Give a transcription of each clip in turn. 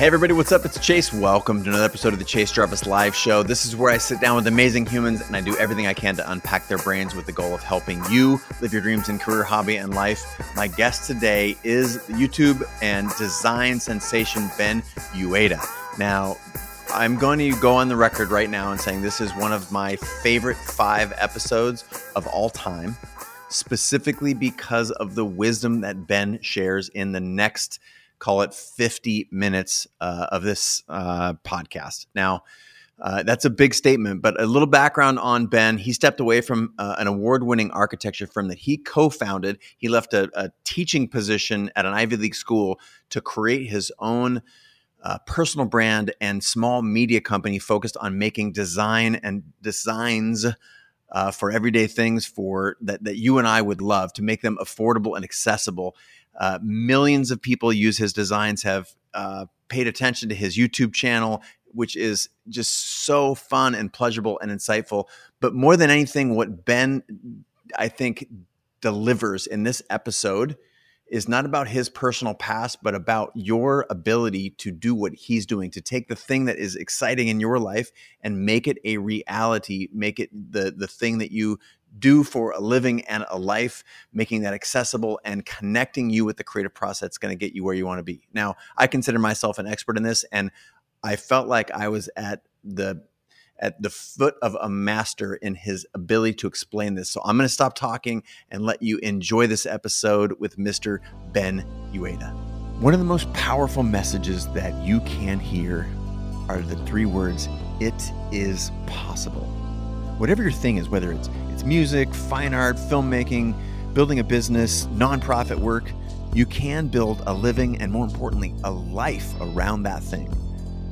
Hey, everybody, what's up? It's Chase. Welcome to another episode of the Chase Jarvis Live Show. This is where I sit down with amazing humans and I do everything I can to unpack their brains with the goal of helping you live your dreams in career, hobby, and life. My guest today is YouTube and design sensation Ben Uyeda. Now, I'm going to go on the record right now and saying this is one of my favorite five episodes of all time, specifically because of the wisdom that Ben shares in the next call it 50 minutes uh, of this uh, podcast. Now, uh, that's a big statement, but a little background on Ben. He stepped away from uh, an award winning architecture firm that he co founded. He left a, a, teaching position at an Ivy League school to create his own uh, personal brand and small media company focused on making design and designs. Uh, for everyday things for that, that you and I would love to make them affordable and accessible uh, millions of people use his designs, have uh, paid attention to his YouTube channel, which is just so fun and pleasurable and insightful. But more than anything, what Ben, I think, delivers in this episode is not about his personal past, but about your ability to do what he's doing, to take the thing that is exciting in your life and make it a reality, make it the the thing that you do for a living and a life, making that accessible and connecting you with the creative process going to get you where you want to be. Now, I consider myself an expert in this, and I felt like I was at the at the foot of a master in his ability to explain this. So I'm going to stop talking and let you enjoy this episode with Mr. Ben Uyeda. One of the most powerful messages that you can hear are the three words, it is possible. Whatever your thing is, whether it's it's music, fine art, filmmaking, building a business, nonprofit work. You can build a living and, more importantly, a life around that thing.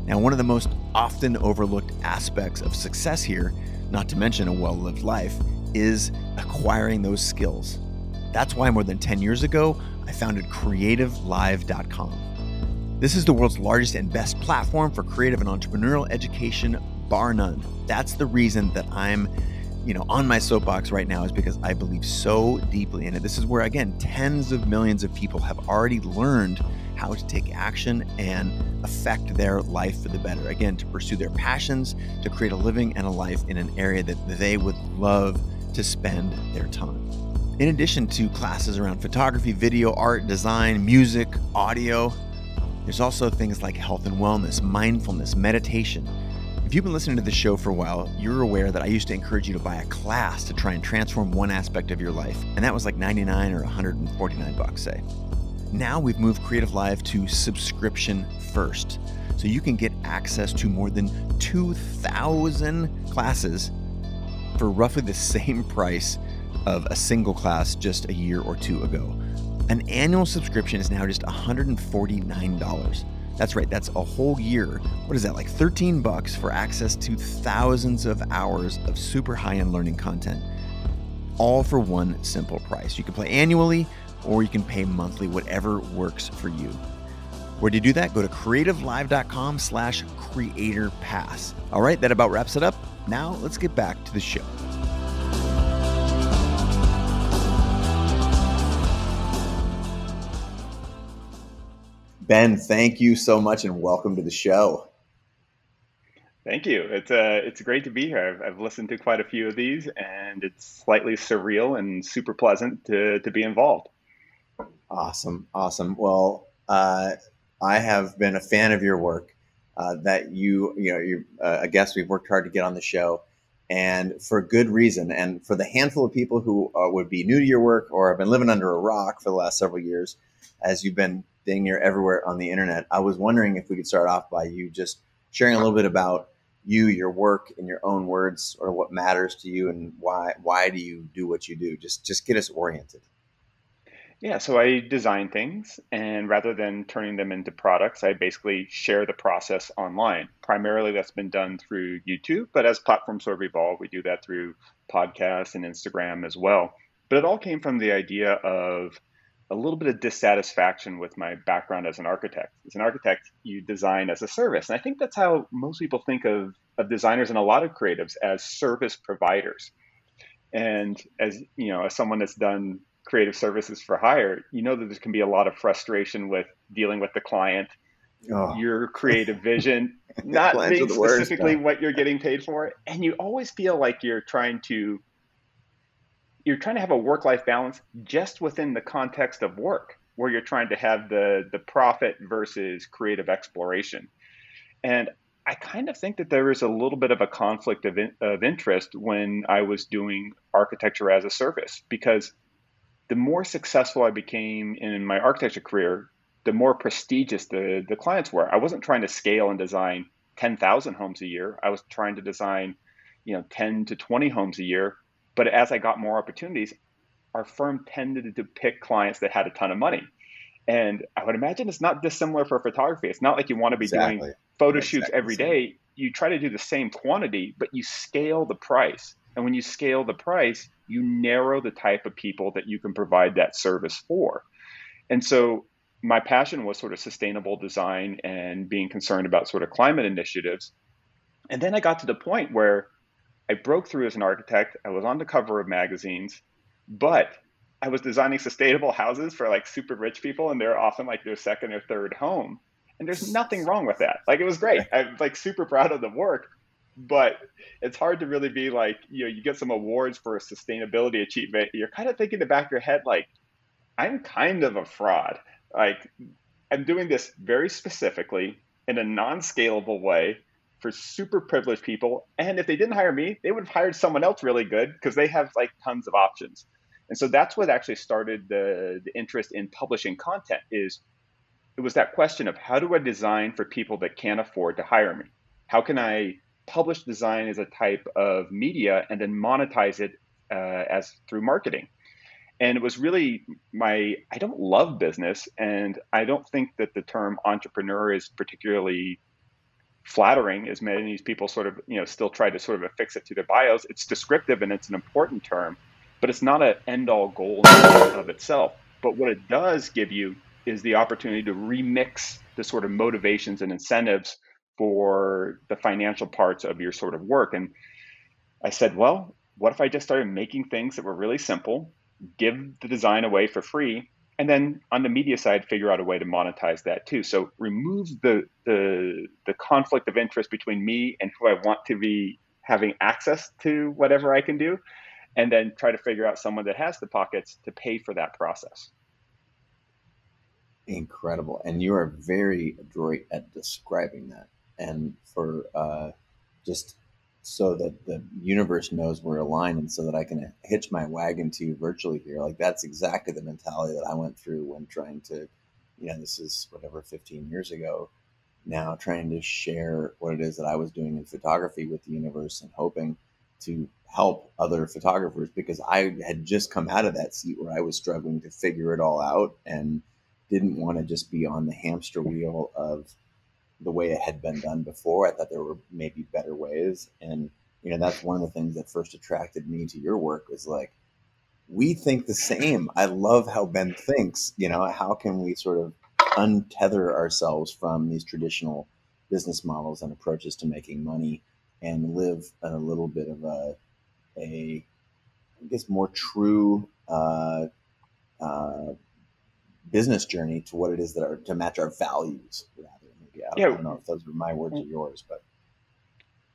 Now, one of the most often overlooked aspects of success here, not to mention a well lived life, is acquiring those skills. That's why more than 10 years ago, I founded CreativeLive.com. This is the world's largest and best platform for creative and entrepreneurial education, bar none. That's the reason that I'm you know on my soapbox right now is because I believe so deeply in it. This is where again tens of millions of people have already learned how to take action and affect their life for the better. Again, to pursue their passions, to create a living and a life in an area that they would love to spend their time. In addition to classes around photography, video, art, design, music, audio, there's also things like health and wellness, mindfulness, meditation if you've been listening to the show for a while, you're aware that I used to encourage you to buy a class to try and transform one aspect of your life, and that was like 99 or 149 bucks, say. Now we've moved Creative Live to subscription first, so you can get access to more than 2,000 classes for roughly the same price of a single class just a year or two ago. An annual subscription is now just $149. That's right, that's a whole year. What is that, like 13 bucks for access to thousands of hours of super high end learning content, all for one simple price. You can play annually or you can pay monthly, whatever works for you. Where do you do that? Go to creativelive.com slash creator pass. All right, that about wraps it up. Now let's get back to the show. Ben, thank you so much and welcome to the show. Thank you. It's uh, it's great to be here. I've, I've listened to quite a few of these, and it's slightly surreal and super pleasant to, to be involved. Awesome, awesome. Well, uh, I have been a fan of your work. Uh, that you, you know, you, uh, I guess we've worked hard to get on the show, and for good reason. And for the handful of people who uh, would be new to your work or have been living under a rock for the last several years, as you've been dang near everywhere on the internet. I was wondering if we could start off by you just sharing a little bit about you, your work, in your own words, or what matters to you, and why why do you do what you do? Just just get us oriented. Yeah, so I design things, and rather than turning them into products, I basically share the process online. Primarily, that's been done through YouTube, but as platforms sort of evolve, we do that through podcasts and Instagram as well. But it all came from the idea of a little bit of dissatisfaction with my background as an architect. As an architect, you design as a service. And I think that's how most people think of, of designers and a lot of creatives as service providers. And as you know, as someone that's done creative services for hire, you know that there can be a lot of frustration with dealing with the client oh. your creative vision, not being specifically what you're getting paid for. And you always feel like you're trying to you're trying to have a work-life balance just within the context of work, where you're trying to have the the profit versus creative exploration. And I kind of think that there was a little bit of a conflict of, in, of interest when I was doing architecture as a service because the more successful I became in my architecture career, the more prestigious the, the clients were. I wasn't trying to scale and design 10,000 homes a year. I was trying to design, you know, 10 to 20 homes a year. But as I got more opportunities, our firm tended to pick clients that had a ton of money. And I would imagine it's not dissimilar for photography. It's not like you want to be exactly. doing photo shoots every day. You try to do the same quantity, but you scale the price. And when you scale the price, you narrow the type of people that you can provide that service for. And so my passion was sort of sustainable design and being concerned about sort of climate initiatives. And then I got to the point where I broke through as an architect. I was on the cover of magazines, but I was designing sustainable houses for like super rich people, and they're often like their second or third home. And there's nothing wrong with that. Like it was great. I'm like super proud of the work, but it's hard to really be like, you know, you get some awards for a sustainability achievement. You're kind of thinking in the back of your head, like, I'm kind of a fraud. Like I'm doing this very specifically in a non-scalable way for super privileged people. And if they didn't hire me, they would have hired someone else really good because they have like tons of options. And so that's what actually started the, the interest in publishing content is it was that question of how do I design for people that can't afford to hire me? How can I publish design as a type of media and then monetize it uh, as through marketing? And it was really my, I don't love business and I don't think that the term entrepreneur is particularly flattering as many people sort of, you know, still try to sort of affix it to their bios. It's descriptive and it's an important term but it's not an end all goal of itself. But what it does give you is the opportunity to remix the sort of motivations and incentives for the financial parts of your sort of work. And I said, well, what if I just started making things that were really simple, give the design away for free, and then on the media side, figure out a way to monetize that too. So remove the the the conflict of interest between me and who I want to be having access to whatever I can do, and then try to figure out someone that has the pockets to pay for that process. Incredible. And you are very adroit at describing that. And for uh, just so that the universe knows we're aligned and so that I can hitch my wagon to you virtually here. Like that's exactly the mentality that I went through when trying to, you know, this is whatever 15 years ago now, trying to share what it is that I was doing in photography with the universe and hoping to help other photographers because I had just come out of that seat where I was struggling to figure it all out and didn't want to just be on the hamster wheel of the way it had been done before. I thought there were maybe better ways. And, you know, that's one of the things that first attracted me to your work was like, we think the same. I love how Ben thinks. You know, how can we sort of untether ourselves from these traditional business models and approaches to making money and live a little bit of a a, I guess, more true uh, uh, business journey to what it is that are to match our values. Rather, maybe I don't, yeah. I don't know if those were my words or yours, but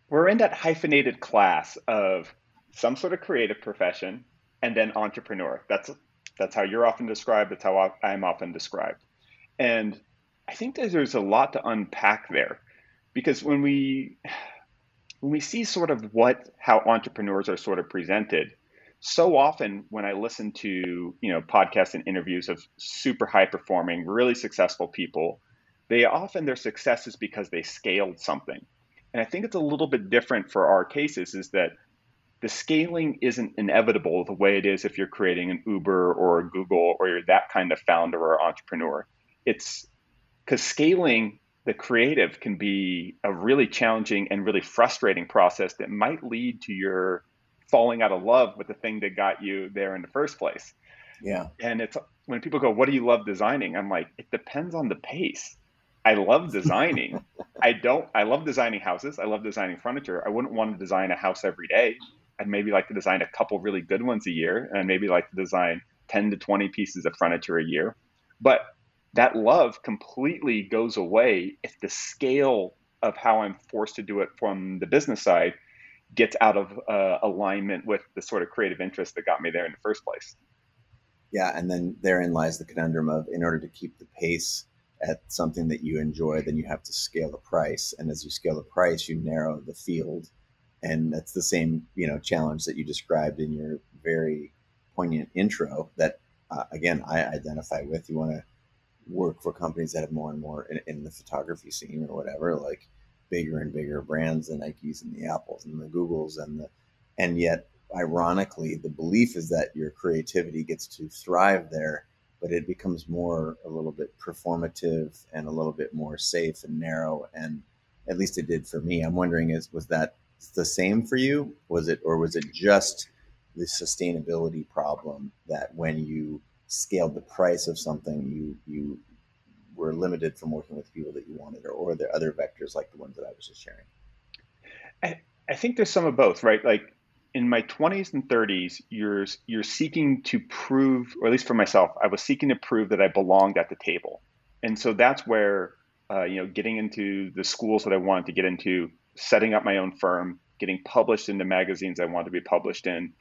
we're in that hyphenated class of some sort of creative profession and then entrepreneur. That's that's how you're often described. That's how I'm often described, and I think that there's a lot to unpack there, because when we when we see sort of what how entrepreneurs are sort of presented, so often when I listen to you know podcasts and interviews of super high performing, really successful people, they often their success is because they scaled something. And I think it's a little bit different for our cases is that the scaling isn't inevitable the way it is if you're creating an Uber or a Google or you're that kind of founder or entrepreneur. It's because scaling the creative can be a really challenging and really frustrating process that might lead to your falling out of love with the thing that got you there in the first place. Yeah. And it's when people go, What do you love designing? I'm like, It depends on the pace. I love designing. I don't, I love designing houses. I love designing furniture. I wouldn't want to design a house every day. I'd maybe like to design a couple really good ones a year and maybe like to design 10 to 20 pieces of furniture a year. But that love completely goes away if the scale of how I'm forced to do it from the business side gets out of uh, alignment with the sort of creative interest that got me there in the first place. Yeah, and then therein lies the conundrum of in order to keep the pace at something that you enjoy, then you have to scale the price, and as you scale the price, you narrow the field, and that's the same you know challenge that you described in your very poignant intro. That uh, again, I identify with. You want to work for companies that have more and more in, in, the photography scene or whatever, like bigger and bigger brands, the Nikes and the Apples and the Googles and the, and yet ironically, the belief is that your creativity gets to thrive there, but it becomes more a little bit performative and a little bit more safe and narrow. And at least it did for me. I'm wondering is was that the same for you? Was it or was it just the sustainability problem that when you scaled the price of something, you you were limited from working with people that you wanted, or, or are there other vectors like the ones that I was just sharing? I, I think there's some of both, right? Like in my 20s and 30s, you're you're seeking to prove, or at least for myself, I was seeking to prove that I belonged at the table, and so that's where uh, you know getting into the schools that I wanted to get into, setting up my own firm, getting published into magazines I wanted to be published in,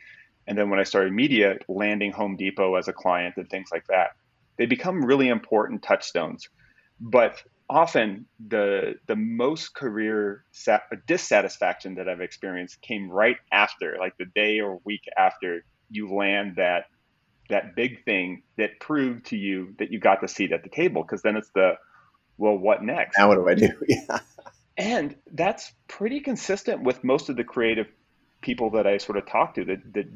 and then when I started media, landing Home Depot as a client and things like that, they become really important touchstones. But often the the most career sat, dissatisfaction that I've experienced came right after, like the day or week after you land that that big thing that proved to you that you got the seat at the table. Because then it's the well, what next? Now what do I do? Yeah. And that's pretty consistent with most of the creative people that I sort of talk to that, that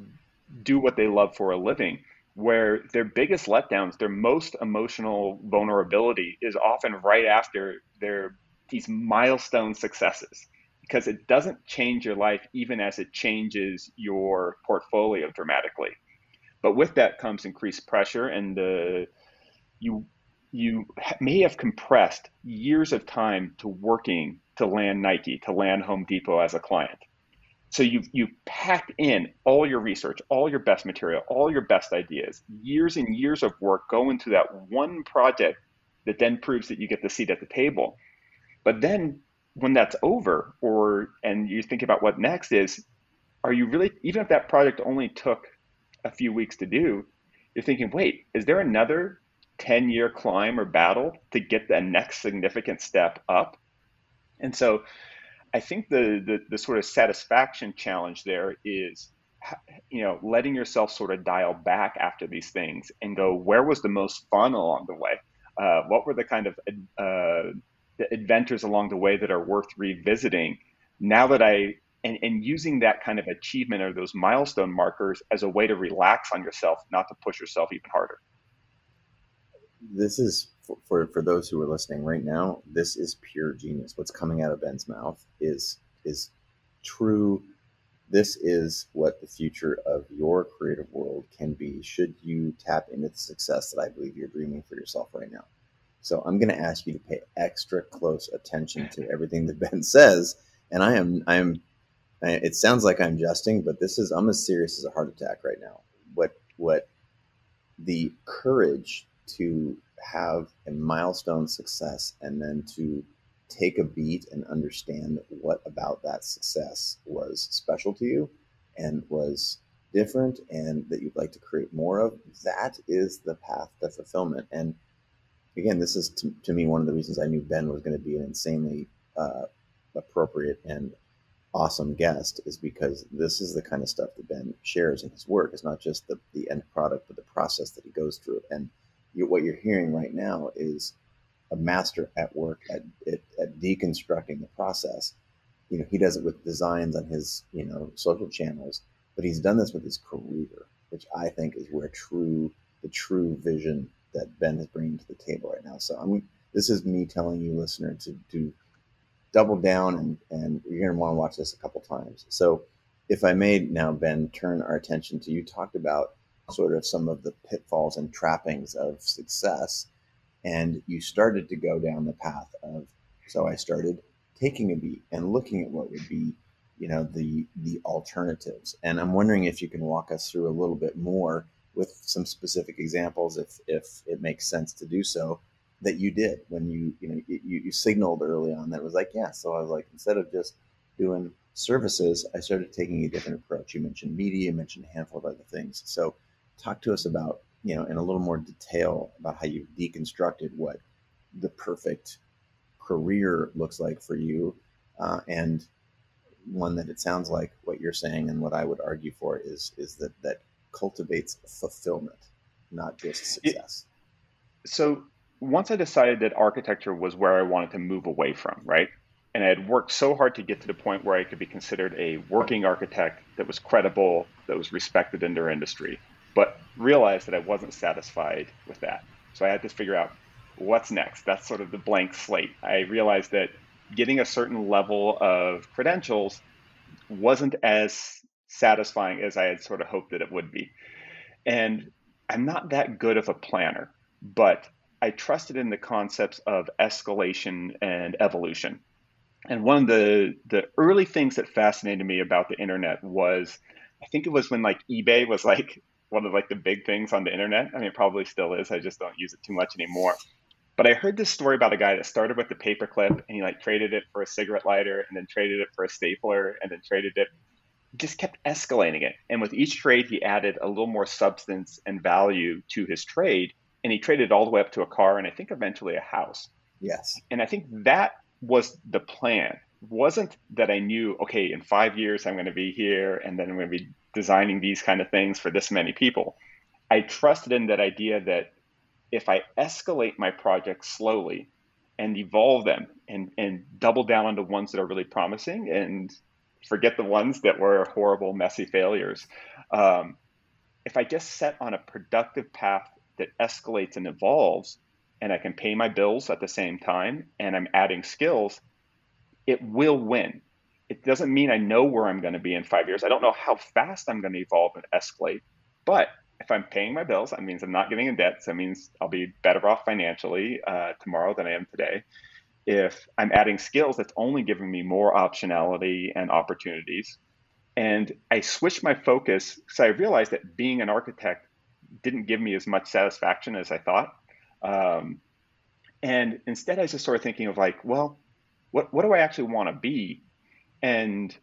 do what they love for a living, where their biggest letdowns, their most emotional vulnerability is often right after their these milestone successes because it doesn't change your life even as it changes your portfolio dramatically. But with that comes increased pressure and the you you may have compressed years of time to working to land Nike, to land Home Depot as a client. So you you packed in all your research, all your best material, all your best ideas, years and years of work go into that one project that then proves that you get the seat at the table. But then when that's over, or and you think about what next is, are you really even if that project only took a few weeks to do, you're thinking, wait, is there another 10 year climb or battle to get the next significant step up? And so I think the, the, the sort of satisfaction challenge there is, you know, letting yourself sort of dial back after these things and go, where was the most fun along the way? Uh, what were the kind of uh, the adventures along the way that are worth revisiting? Now that I and, and using that kind of achievement or those milestone markers as a way to relax on yourself, not to push yourself even harder. This is for, for those who are listening right now, this is pure genius. What's coming out of Ben's mouth is is true. This is what the future of your creative world can be should you tap into the success that I believe you're dreaming for yourself right now. So I'm going to ask you to pay extra close attention to everything that Ben says, and I am I am. It sounds like I'm jesting, but this is I'm as serious as a heart attack right now. What what the courage to have a milestone success and then to take a beat and understand what about that success was special to you and was different and that you'd like to create more of that is the path to fulfillment. And again this is to, to me one of the reasons i knew ben was going to be an insanely uh, appropriate and awesome guest is because this is the kind of stuff that ben shares in his work. It's not just the, the end product but the process that he goes through. And you, what you're hearing right now is a master at work at, at, at, deconstructing the process. You know, he does it with designs on his, you know, social channels, but he's done this with his career, which I think is where true, the true vision that Ben is bringing to the table right now. So I'm, this is me telling you, listener, to, to double down and, and you're going to want to watch this a couple times. So if I may now, Ben, turn our attention to, you talked about sort of some of the pitfalls and trappings of success. And you started to go down the path of, so I started taking a beat and looking at what would be, you know, the the alternatives. And I'm wondering if you can walk us through a little bit more with some specific examples, if if it makes sense to do so, that you did when you you know you, you signaled early on that was like yeah so i was like instead of just doing services i started taking a different approach you mentioned media you mentioned a handful of other things so talk to us about you know in a little more detail about how you've deconstructed what the perfect career looks like for you uh, and one that it sounds like what you're saying and what i would argue for is is that that cultivates fulfillment not just success so once I decided that architecture was where I wanted to move away from, right? And I had worked so hard to get to the point where I could be considered a working architect that was credible, that was respected in their industry, realized that I wasn't satisfied with that. So I had to figure out what's next. That's sort of the blank slate. I realized that getting a certain level of credentials wasn't as satisfying as I had sort of hoped that it would be. And I'm not that good of a planner, but I trusted in the concepts of escalation and evolution. And one of the the early things that fascinated me about the internet was I think it was when like eBay was like one of like the big things on the internet. I mean, it probably still is. I just don't use it too much anymore. But I heard this story about a guy that started with the paperclip and he like traded it for a cigarette lighter and then traded it for a stapler and then traded it just kept escalating it. And with each trade, he added a little more substance and value to his trade and he traded all the way up to a car and I think eventually a house. Yes. And I think that was the plan. It wasn't that I knew, okay, in five years I'm going to be here and then I'm going to be designing these kind of things for this many people. I trusted in that idea that if I escalate my projects slowly and evolve them and, and double down on the ones that are really promising and forget the ones that were horrible, messy failures. Um, if I just set on a productive path that escalates and evolves and I can pay my bills at the same time and I'm adding skills, it will win. It doesn't mean I know where I'm going to be in five years. I don't know how fast I'm going to evolve and escalate. But if I'm paying my bills, that means I'm not getting in debt. So that means I'll be better off financially uh, tomorrow than I am today. If I'm adding skills, that's only giving me more optionality and opportunities. And I switched my focus because I realized that being an architect didn't give me as much satisfaction as I thought. Um, and instead, I just of thinking of like, well, what what do I actually want to be? And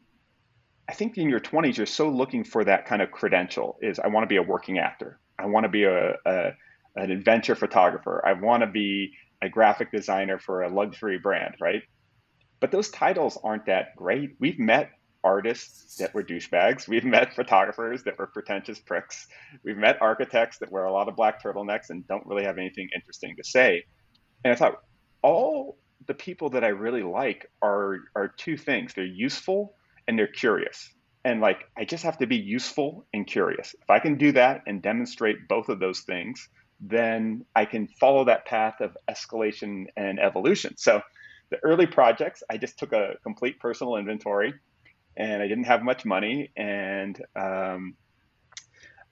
I think in your 20s, you're so looking for that kind of credential. Is I want to be a working actor. I want to be a, a an adventure photographer. I want to be a graphic designer for a luxury brand, right? But those titles aren't that great. We've met artists that were douchebags. We've met photographers that were pretentious pricks. We've met architects that wear a lot of black turtlenecks and don't really have anything interesting to say. And I thought all the people that I really like are are two things. They're useful and they're curious. And like I just have to be useful and curious. If I can do that and demonstrate both of those things, then I can follow that path of escalation and evolution. So the early projects, I just took a complete personal inventory and I didn't have much money. And um,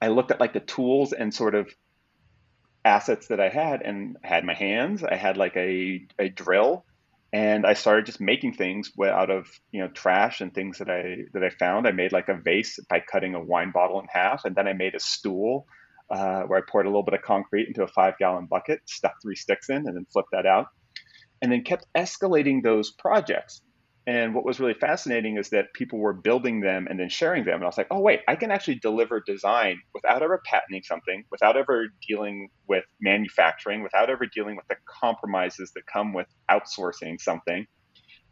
I looked at like the tools and sort of assets that I had, and I had my hands. I had like a, a drill, and I started just making things out of you know trash and things that I that I found. I made like a vase by cutting a wine bottle in half, and then I made a stool. Uh, where I poured a little bit of concrete into a five gallon bucket, stuck three sticks in, and then flipped that out. And then kept escalating those projects. And what was really fascinating is that people were building them and then sharing them. And I was like, oh, wait, I can actually deliver design without ever patenting something, without ever dealing with manufacturing, without ever dealing with the compromises that come with outsourcing something.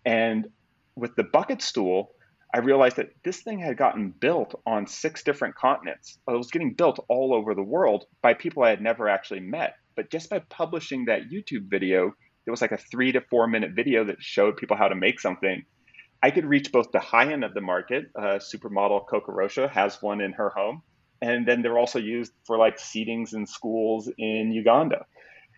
And with the bucket stool, I realized that this thing had gotten built on six different continents. It was getting built all over the world by people I had never actually met. But just by publishing that YouTube video, it was like a three to four minute video that showed people how to make something. I could reach both the high end of the market. Uh, supermodel Coco Rocha has one in her home, and then they're also used for like seatings in schools in Uganda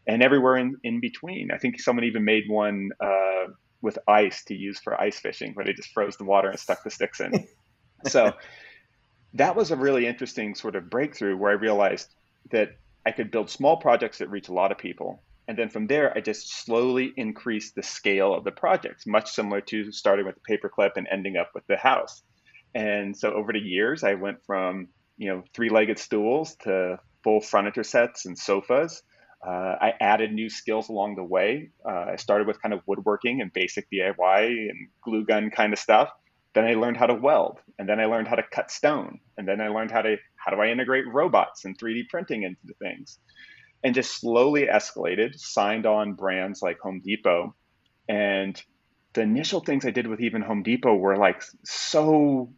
and everywhere in, in between. I think someone even made one uh, with ice to use for ice fishing, where they just froze the water and stuck the sticks in. so that was a really interesting sort of breakthrough where I realized that I could build small projects that reach a lot of people and then from there, I just slowly increased the scale of the projects, much similar to starting with the paperclip and ending up with the house. And so over the years, I went from you know three-legged stools to full furniture sets and sofas. Uh, I added new skills along the way. Uh, I started with kind of woodworking and basic DIY and glue gun kind of stuff. Then I learned how to weld, and then I learned how to cut stone, and then I learned how to how do I integrate robots and 3D printing into the things, and just slowly escalated. Signed on brands like Home Depot, and the initial things I did with even Home Depot were like so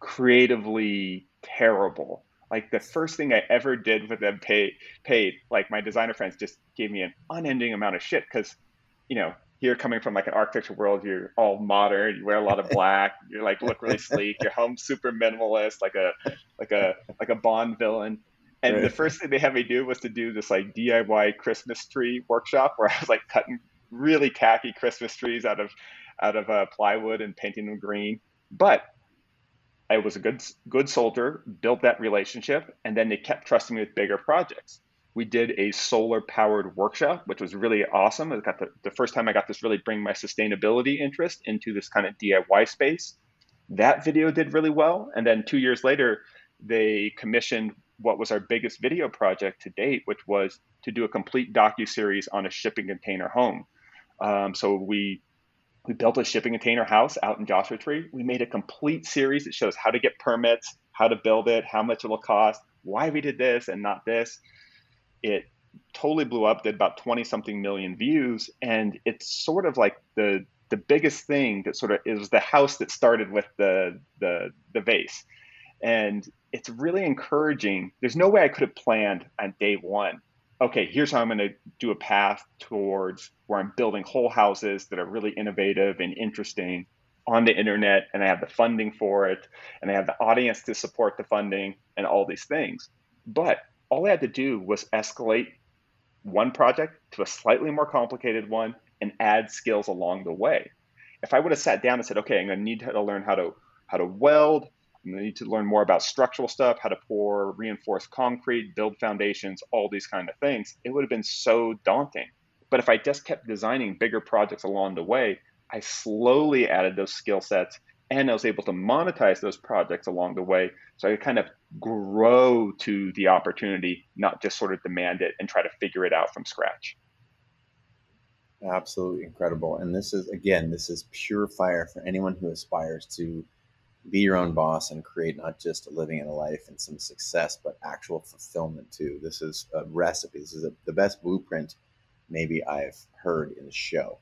creatively terrible like the first thing I ever did with them paid paid like my designer friends just gave me an unending amount of shit because you know here coming from like an architecture world you're all modern you wear a lot of black you're like look really sleek your home's super minimalist like a like a like a bond villain and right. the first thing they had me do was to do this like diy christmas tree workshop where i was like cutting really tacky christmas trees out of out of uh, plywood and painting them green but I was a good good soldier, built that relationship, and then they kept trusting me with bigger projects. We did a solar powered workshop, which was really awesome. I got the, the first time I got this really bring my sustainability interest into this kind of DIY space. That video did really well, and then two years later, they commissioned what was our biggest video project to date, which was to do a complete docu series on a shipping container home. Um, so we we built a shipping container house out in Joshua Tree. We made a complete series that shows how to get permits, how to build it, how much it will cost, why we did this and not this. It totally blew up, did about 20 something million views. And it's sort of like the the biggest thing that sort of is the house that started with the the the vase. And it's really encouraging. There's no way I could have planned on day one okay, here's how I'm going to do a path towards where I'm building whole houses that are really innovative and interesting on the internet, and I have the funding for it, and I have the audience to support the funding, and all these things. But all I had to do was escalate one project to a slightly more complicated one and add skills along the way. If I would have sat down and said, okay, I'm going to need to learn how to how to weld, you need to learn more about structural stuff, how to pour reinforced concrete, build foundations, all these kind of things. It would have been so daunting. But if I just kept designing bigger projects along the way, I slowly added those skill sets and I was able to monetize those projects along the way. So I could kind of grow to the opportunity, not just sort of demand it and try to figure it out from scratch. Absolutely incredible. And this is, again, this is pure fire for anyone who aspires to be your own boss and create not just a living and a life and some success, but actual fulfillment too. This is a recipe. This is a, the best blueprint maybe I've heard in the show.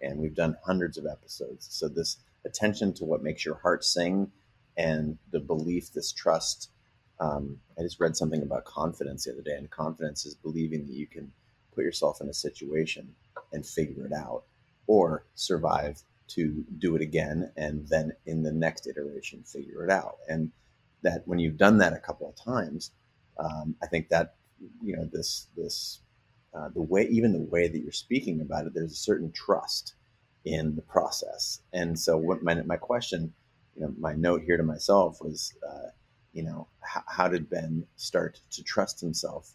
And we've done hundreds of episodes. So this attention to what makes your heart sing and the belief, this trust. Um, I just read something about confidence the other day, and confidence is believing that you can put yourself in a situation and figure it out or survive to do it again and then in the next iteration figure it out. And that when you've done that a couple of times um, i think that you know this this uh, the way even the way that you're speaking about it there's a certain trust in the process. And so what my, my question you know my note here to myself was uh, you know how, how did ben start to trust himself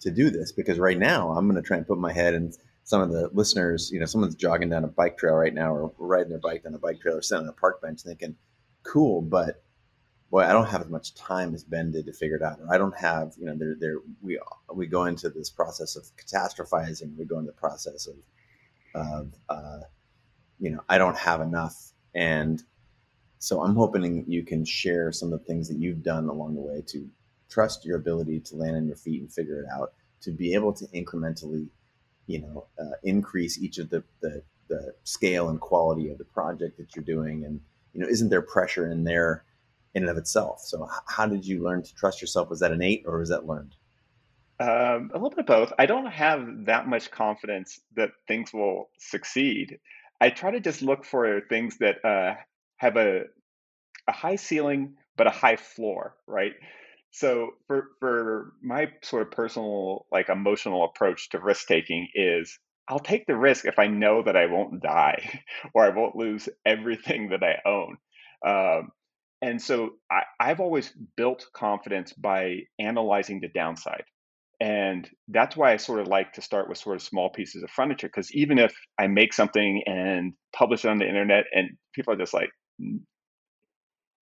to do this? Because right now i'm going to try and put my head in some of the listeners, you know, someone's jogging down a bike trail right now or riding their bike down a bike trail or sitting on a park bench thinking, cool, but boy, I don't have as much time as Ben did to figure it out. Or I don't have, you know, there, there, we, we go into this process of catastrophizing. We go into the process of, of, uh, you know, I don't have enough. And so I'm hoping you can share some of the things that you've done along the way to trust your ability to land on your feet and figure it out, to be able to incrementally you know uh, increase each of the, the the scale and quality of the project that you're doing? And you know isn't there pressure in there in and of itself? So how did you learn to trust yourself? Was that innate or was that learned? Um, a little bit of both. I don't have that much confidence that things will succeed. I try to just look for things that uh, have a, a high ceiling but a high floor right so for for my sort of personal like emotional approach to risk taking is I'll take the risk if I know that I won't die or I won't lose everything that I own. Um, and so I, I've always built confidence by analyzing the downside. And that's why I sort of like to start with sort of small pieces of furniture because even if I make something and publish it on the internet and people are just like,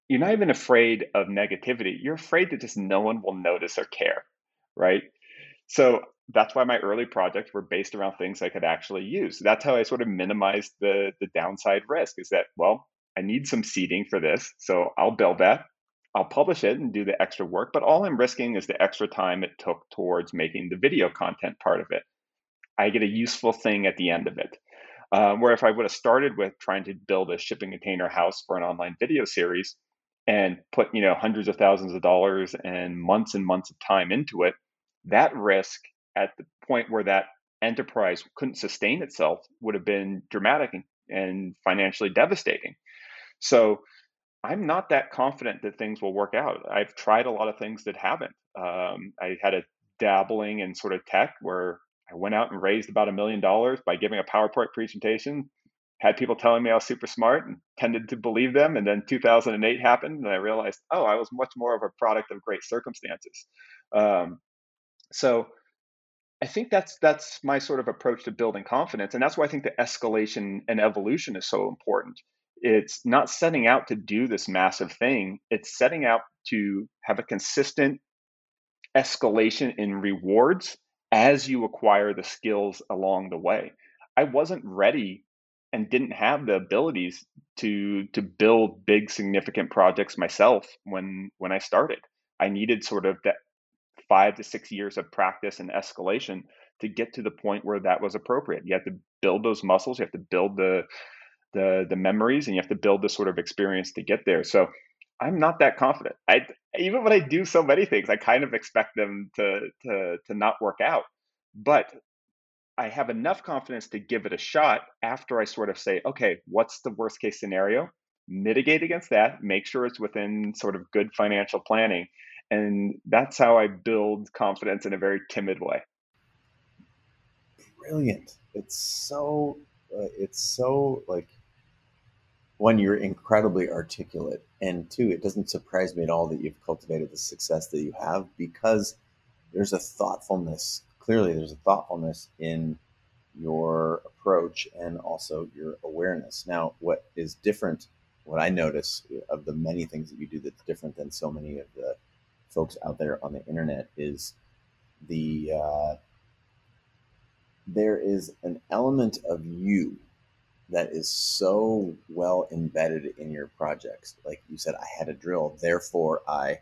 you're not even afraid of negativity. You're afraid that just no one will notice or care, right? So that's why my early projects were based around things I could actually use. That's how I sort of minimized the the downside risk. Is that well, I need some seeding for this, so I'll build that. I'll publish it and do the extra work, but all I'm risking is the extra time it took towards making the video content part of it. I get a useful thing at the end of it. Um, where if I would have started with trying to build a shipping container house for an online video series and put you know hundreds of thousands of dollars and months and months of time into it, that risk at the point where that enterprise couldn't sustain itself would have been dramatic and, financially devastating. So I'm not that confident that things will work out. I've tried a lot of things that haven't. Um, I had a dabbling in sort of tech where I went out and raised about a million dollars by giving a PowerPoint presentation. Had people telling me I was super smart and tended to believe them. And then 2008 happened, and I realized, oh, I was much more of a product of great circumstances. Um, so I think that's that's my sort of approach to building confidence, and that's why I think the escalation and evolution is so important it's not setting out to do this massive thing it's setting out to have a consistent escalation in rewards as you acquire the skills along the way i wasn't ready and didn't have the abilities to to build big significant projects myself when when i started. I needed sort of that 5 to 6 years of practice and escalation to get to the point where that was appropriate. You have to build those muscles you have to build the the the memories and you have to build this sort of experience to get there. So i'm not that confident. I even when i do so many things i kind of expect them to to to not work out. But i have enough confidence to give it a shot after i sort of say okay what's the worst case scenario mitigate against that make sure it's within sort of good financial planning and that's how i build confidence in a very timid way brilliant it's so uh, it's so like one, you're incredibly articulate, and two, it doesn't surprise me at all that you've cultivated the success that you have because there's a thoughtfulness. Clearly, there's a thoughtfulness in your approach and also your awareness. Now, what is different, what I notice of the many things that you do that's different than so many of the folks out there on the internet is the uh, there is an element of you that is so well embedded in your projects. Like you said, I had a drill, therefore I,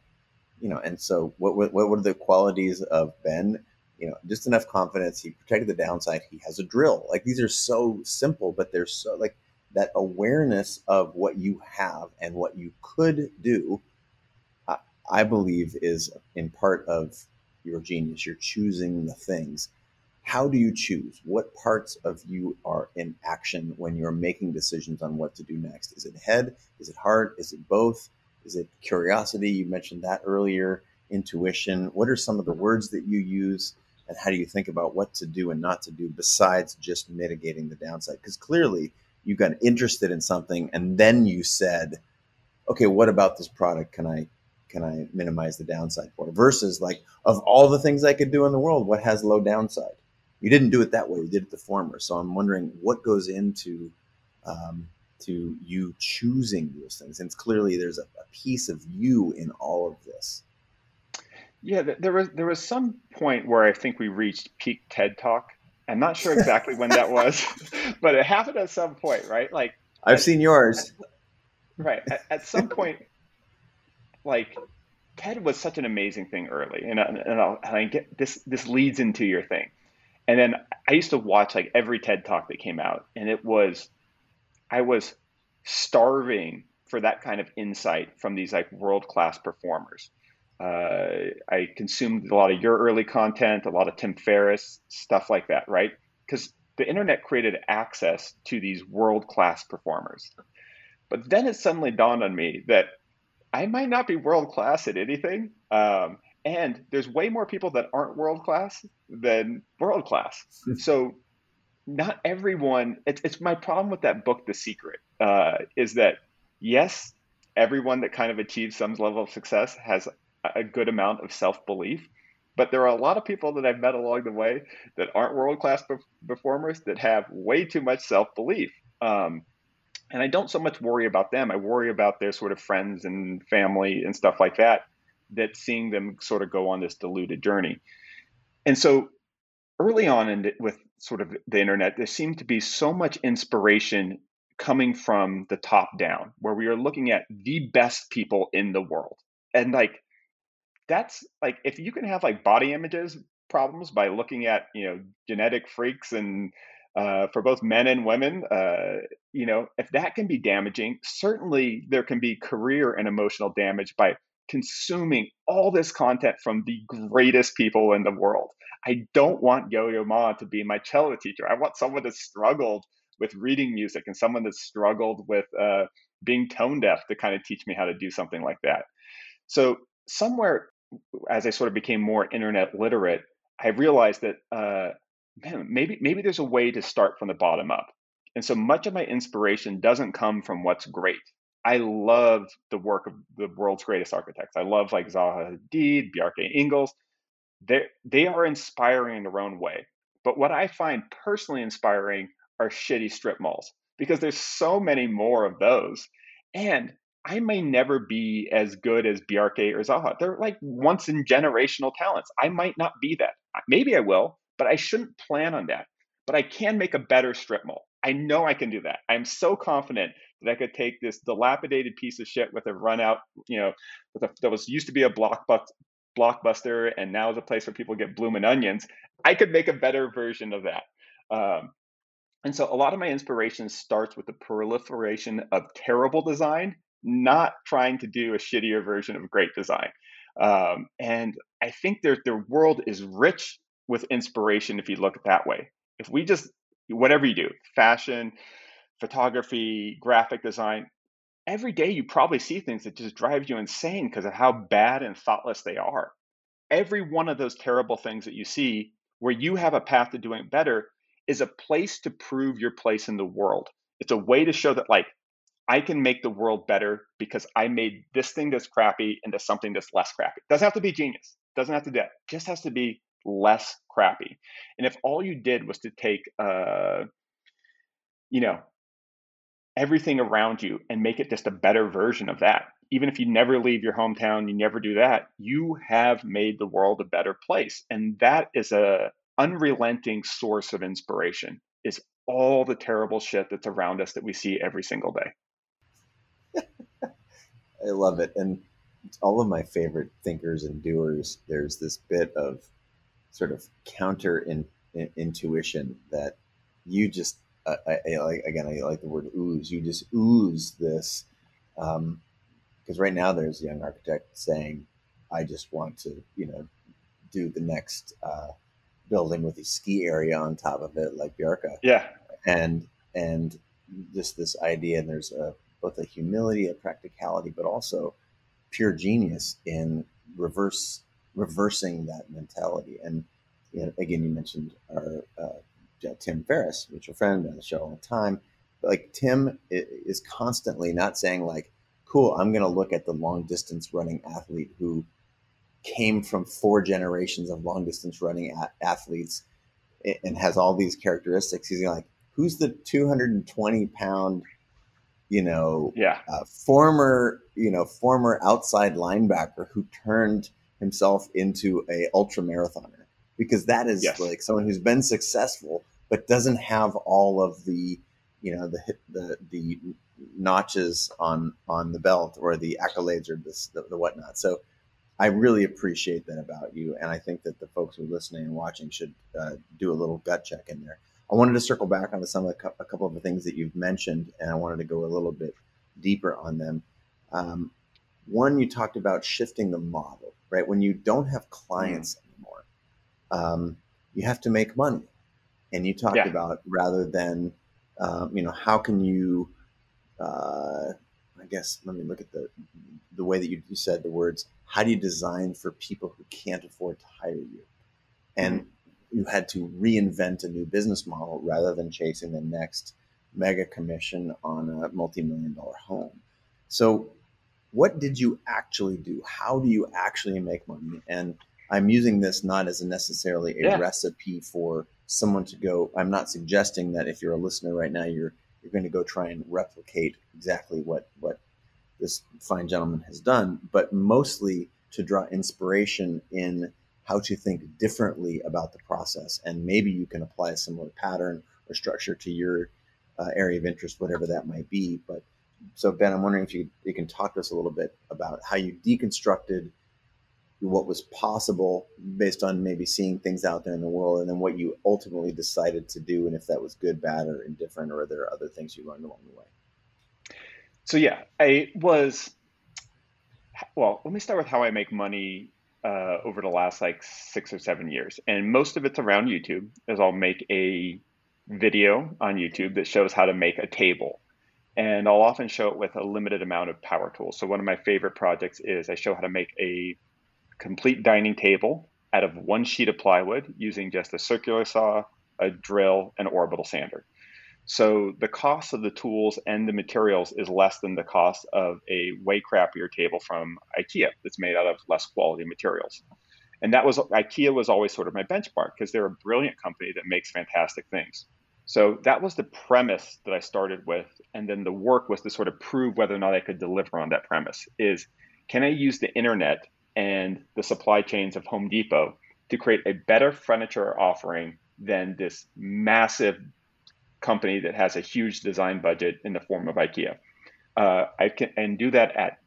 you know. And so, what what what were the qualities of Ben? You know, just enough confidence. He protected the downside. He has a drill. Like these are so simple, but they're so like that awareness of what you have and what you could do. I, I believe is in part of your genius. You're choosing the things how do you choose? What parts of you are in action when you're making decisions on what to do next? Is it head? Is it heart? Is it both? Is it curiosity? You mentioned that earlier. Intuition. What are some of the words that you use? And how do you think about what to do and not to do besides just mitigating the downside? Because clearly you got interested in something and then you said, okay, what about this product can I can I minimize the downside for? Versus like of all the things I could do in the world, what has low downside? you didn't do it that way. You did it the former. So I'm wondering what goes into um, to you choosing those things. And clearly there's a, a, piece of you in all of this. Yeah, there was there was some point where I think we reached peak TED Talk. I'm not sure exactly when that was, but it happened at some point, right? Like I've at, seen yours. At, right. At, at some point, like TED was such an amazing thing early, and, and, and, and I get this. This leads into your thing and then I used to watch like every TED talk that came out, and it was, I was starving for that kind of insight from these like world class performers. Uh, I consumed a lot of your early content, a lot of Tim Ferriss, stuff like that, right? Because the internet created access to these world class performers. But then it suddenly dawned on me that I might not be world class at anything. Um, and there's way more people that aren't world class than world class. So not everyone. It's, it's my problem with that book, The Secret, uh, is that yes, everyone that kind of achieves some level of success has a good amount of self belief. But there are a lot of people that I've met along the way that aren't world class performers that have way too much self belief. Um, and I don't so much worry about them. I worry about their sort of friends and family and stuff like that that seeing them sort of go on this diluted journey. And so early on in the, with sort of the internet, there seemed to be so much inspiration coming from the top down, where we are looking at the best people in the world. And like, that's like, if you can have like body images problems by looking at, you know, genetic freaks and uh, for both men and women, uh, you know, if that can be damaging, certainly there can be career and emotional damage by consuming all this content from the greatest people in the world. I don't want Yo Yo Ma to be my cello teacher. I want someone that struggled with reading music and someone that struggled with uh, being tone deaf to kind of teach me how to do something like that. So, somewhere as I sort of became more internet literate, I realized that uh, man, maybe maybe there's a way to start from the bottom up. And so much of my inspiration doesn't come from what's great. I love the work of the world's greatest architects. I love like Zaha Hadid, Bjarke Ingels. They they are inspiring in their own way. But what I find personally inspiring are shitty strip malls because there's so many more of those. And I may never be as good as Bjarke or Zaha. They're like once in generational talents. I might not be that. Maybe I will, but I shouldn't plan on that. But I can make a better strip mall. I know I can do that. I'm so confident that I could take this dilapidated piece of shit with a run out, you know, a, that was used to be a blockbuster and now is a place where people get blooming onions. I could make a better version of that. Um, and so a lot of my inspiration starts with the proliferation of terrible design, not trying to do a shittier version of great design. Um, and I think their their world is rich with inspiration if you look at that way. If we just whatever you do, fashion, photography, graphic design, every day you probably see things that just drive you insane because of how bad and thoughtless they are. Every one of those terrible things that you see where you have a path to doing better is a place to prove your place in the world. It's a way to show that like I can make the world better because I made this thing that's crappy into something that's less crappy. Doesn't have to be genius. Doesn't have to do that. Just has to be less crappy. And if all you did was to take, uh, you know, everything around you and make it just a better version of that, even if you never leave your hometown, you never do that, you have made the world a better place. And that is a unrelenting source of inspiration. Is all the terrible shit that's around us that we see every single day. I love it. And all of my favorite thinkers and doers, there's this bit of sort of counter in, in, intuition that you just uh, I, I, like again I like the word ooze. You just ooze this because um, right now there's a young architect saying I just want to you know do the next uh, building with a ski area on top of it like Bjarke yeah. And and just this idea and there's a both a humility a practicality but also pure genius in reverse reversing that mentality. And you know, again, you mentioned our uh, Tim Ferriss, mutual friend on the show all the time. But like Tim is constantly not saying like, "Cool, I'm going to look at the long distance running athlete who came from four generations of long distance running a- athletes and has all these characteristics." He's like, "Who's the 220 pound?" You know, yeah, uh, former, you know, former outside linebacker who turned himself into a ultra marathoner. Because that is yes. like someone who's been successful but doesn't have all of the you know the the the notches on on the belt or the accolades or this the, the whatnot. So i really appreciate that about you. And i think that the folks who are listening and watching should uh, do a little gut check in there i wanted to circle back on some of the, a couple of the things that you've mentioned and i wanted to go a little bit deeper on them um, one you talked about shifting the model right? When you don't have clients mm. anymore, um, you have to make money. And you talked yeah. about rather than, um, you know, how can you, uh, I guess, let me look at the the way that you, you, said the words. How do you design for people who can't afford to hire you? And mm. You had to reinvent a new business model rather than chasing the next mega commission on a multi-million dollar home. So what did you actually do? How do you actually make money? And I'm using this not as a necessarily a yeah. recipe for someone to go. I'm not suggesting that if you're a listener right now, you're you're going to go try and replicate exactly what what this fine gentleman has done, but mostly to draw inspiration in how to think differently about the process. And maybe you can apply a similar pattern or structure to your uh, area of interest, whatever that might be. But so, Ben, I'm wondering if you, you can talk to us a little bit about how you deconstructed what was possible based on maybe seeing things out there in the world and then what you ultimately decided to do and if that was good bad or indifferent or are there other things you learned along the way so yeah i was well let me start with how i make money uh, over the last like six or seven years and most of it's around youtube is i'll make a video on youtube that shows how to make a table and I'll often show it with a limited amount of power tools. So one of my favorite projects is I show how to make a complete dining table out of one sheet of plywood using just a circular saw, a drill, and orbital sander. So the cost of the tools and the materials is less than the cost of a way crappier table from IKEA that's made out of less quality materials. And that was IKEA was always sort of my benchmark because they're a brilliant company that makes fantastic things. So that was the premise that I started with, and then the work was to sort of prove whether or not I could deliver on that premise. Is can I use the internet and the supply chains of Home Depot to create a better furniture offering than this massive company that has a huge design budget in the form of IKEA. Uh, I can and do that at.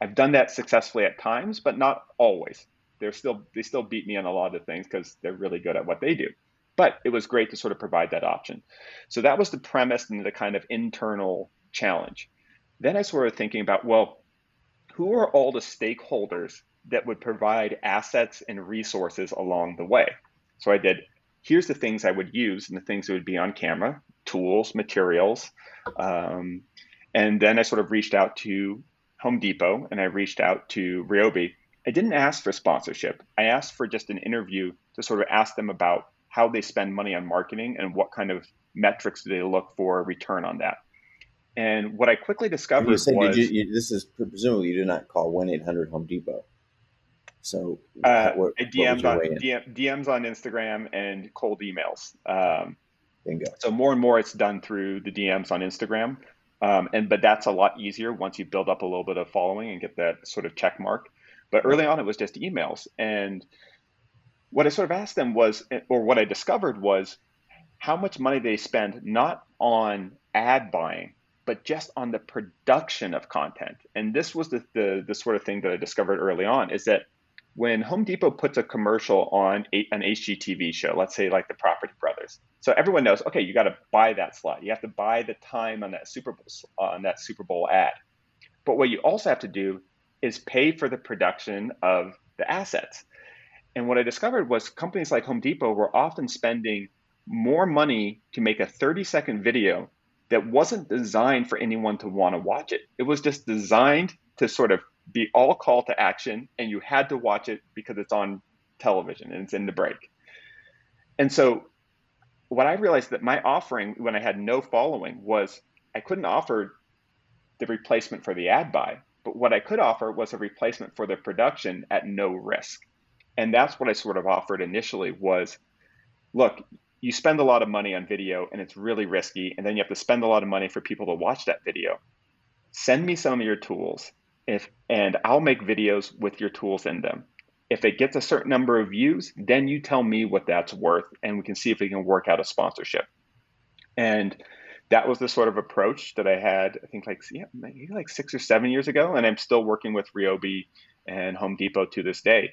I've done that successfully at times, but not always. They're still they still beat me on a lot of things because they're really good at what they do. But it was great to sort of provide that option. So that was the premise and the kind of internal challenge. Then I started thinking about well, who are all the stakeholders that would provide assets and resources along the way. So I did, here's the things I would use and the things that would be on camera tools, materials. Um, and then I sort of reached out to Home Depot and I reached out to Ryobi. I didn't ask for sponsorship. I asked for just an interview to sort of ask them about how they spend money on marketing and what kind of metrics do they look for return on that. And what I quickly discovered was you, you, this is presumably you did not call one eight hundred Home Depot. So uh, what, DMs on DM, DMs on Instagram and cold emails. Um, Bingo. So more and more it's done through the DMs on Instagram, um, and but that's a lot easier once you build up a little bit of following and get that sort of check mark. But early on it was just emails, and what I sort of asked them was, or what I discovered was, how much money they spend not on ad buying but just on the production of content. And this was the, the, the sort of thing that I discovered early on is that when Home Depot puts a commercial on a, an HGTV show, let's say like the Property Brothers, so everyone knows, okay, you got to buy that slot. You have to buy the time on that Super Bowl on that Super Bowl ad. But what you also have to do is pay for the production of the assets. And what I discovered was companies like Home Depot were often spending more money to make a 30 second video that wasn't designed for anyone to want to watch it. It was just designed to sort of be all call to action and you had to watch it because it's on television and it's in the break. And so what I realized that my offering when I had no following was I couldn't offer the replacement for the ad buy, but what I could offer was a replacement for the production at no risk. And that's what I sort of offered initially was look, you spend a lot of money on video and it's really risky and then you have to spend a lot of money for people to watch that video. Send me some of your tools if and I'll make videos with your tools in them. If it gets a certain number of views, then you tell me what that's worth and we can see if we can work out a sponsorship. And that was the sort of approach that I had, I think like yeah, maybe like six or seven years ago. And I'm still working with Ryobi and Home Depot to this day.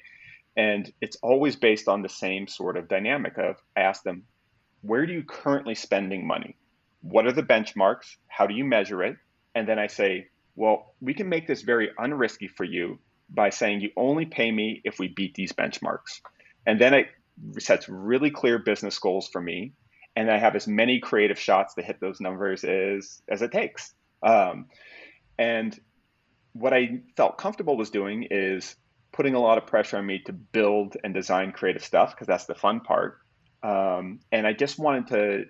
And it's always based on the same sort of dynamic of I ask them, where do you currently spending money? What are the benchmarks? How do you measure it? And then I say, well, we can make this very unrisky for you by saying you only pay me if we beat these benchmarks. And then it sets really clear business goals for me. And I have as many creative shots to hit those numbers as, as it takes. Um, and what I felt comfortable was doing is putting a lot of pressure on me to build and design creative stuff because that's the fun part. Um, and I just wanted to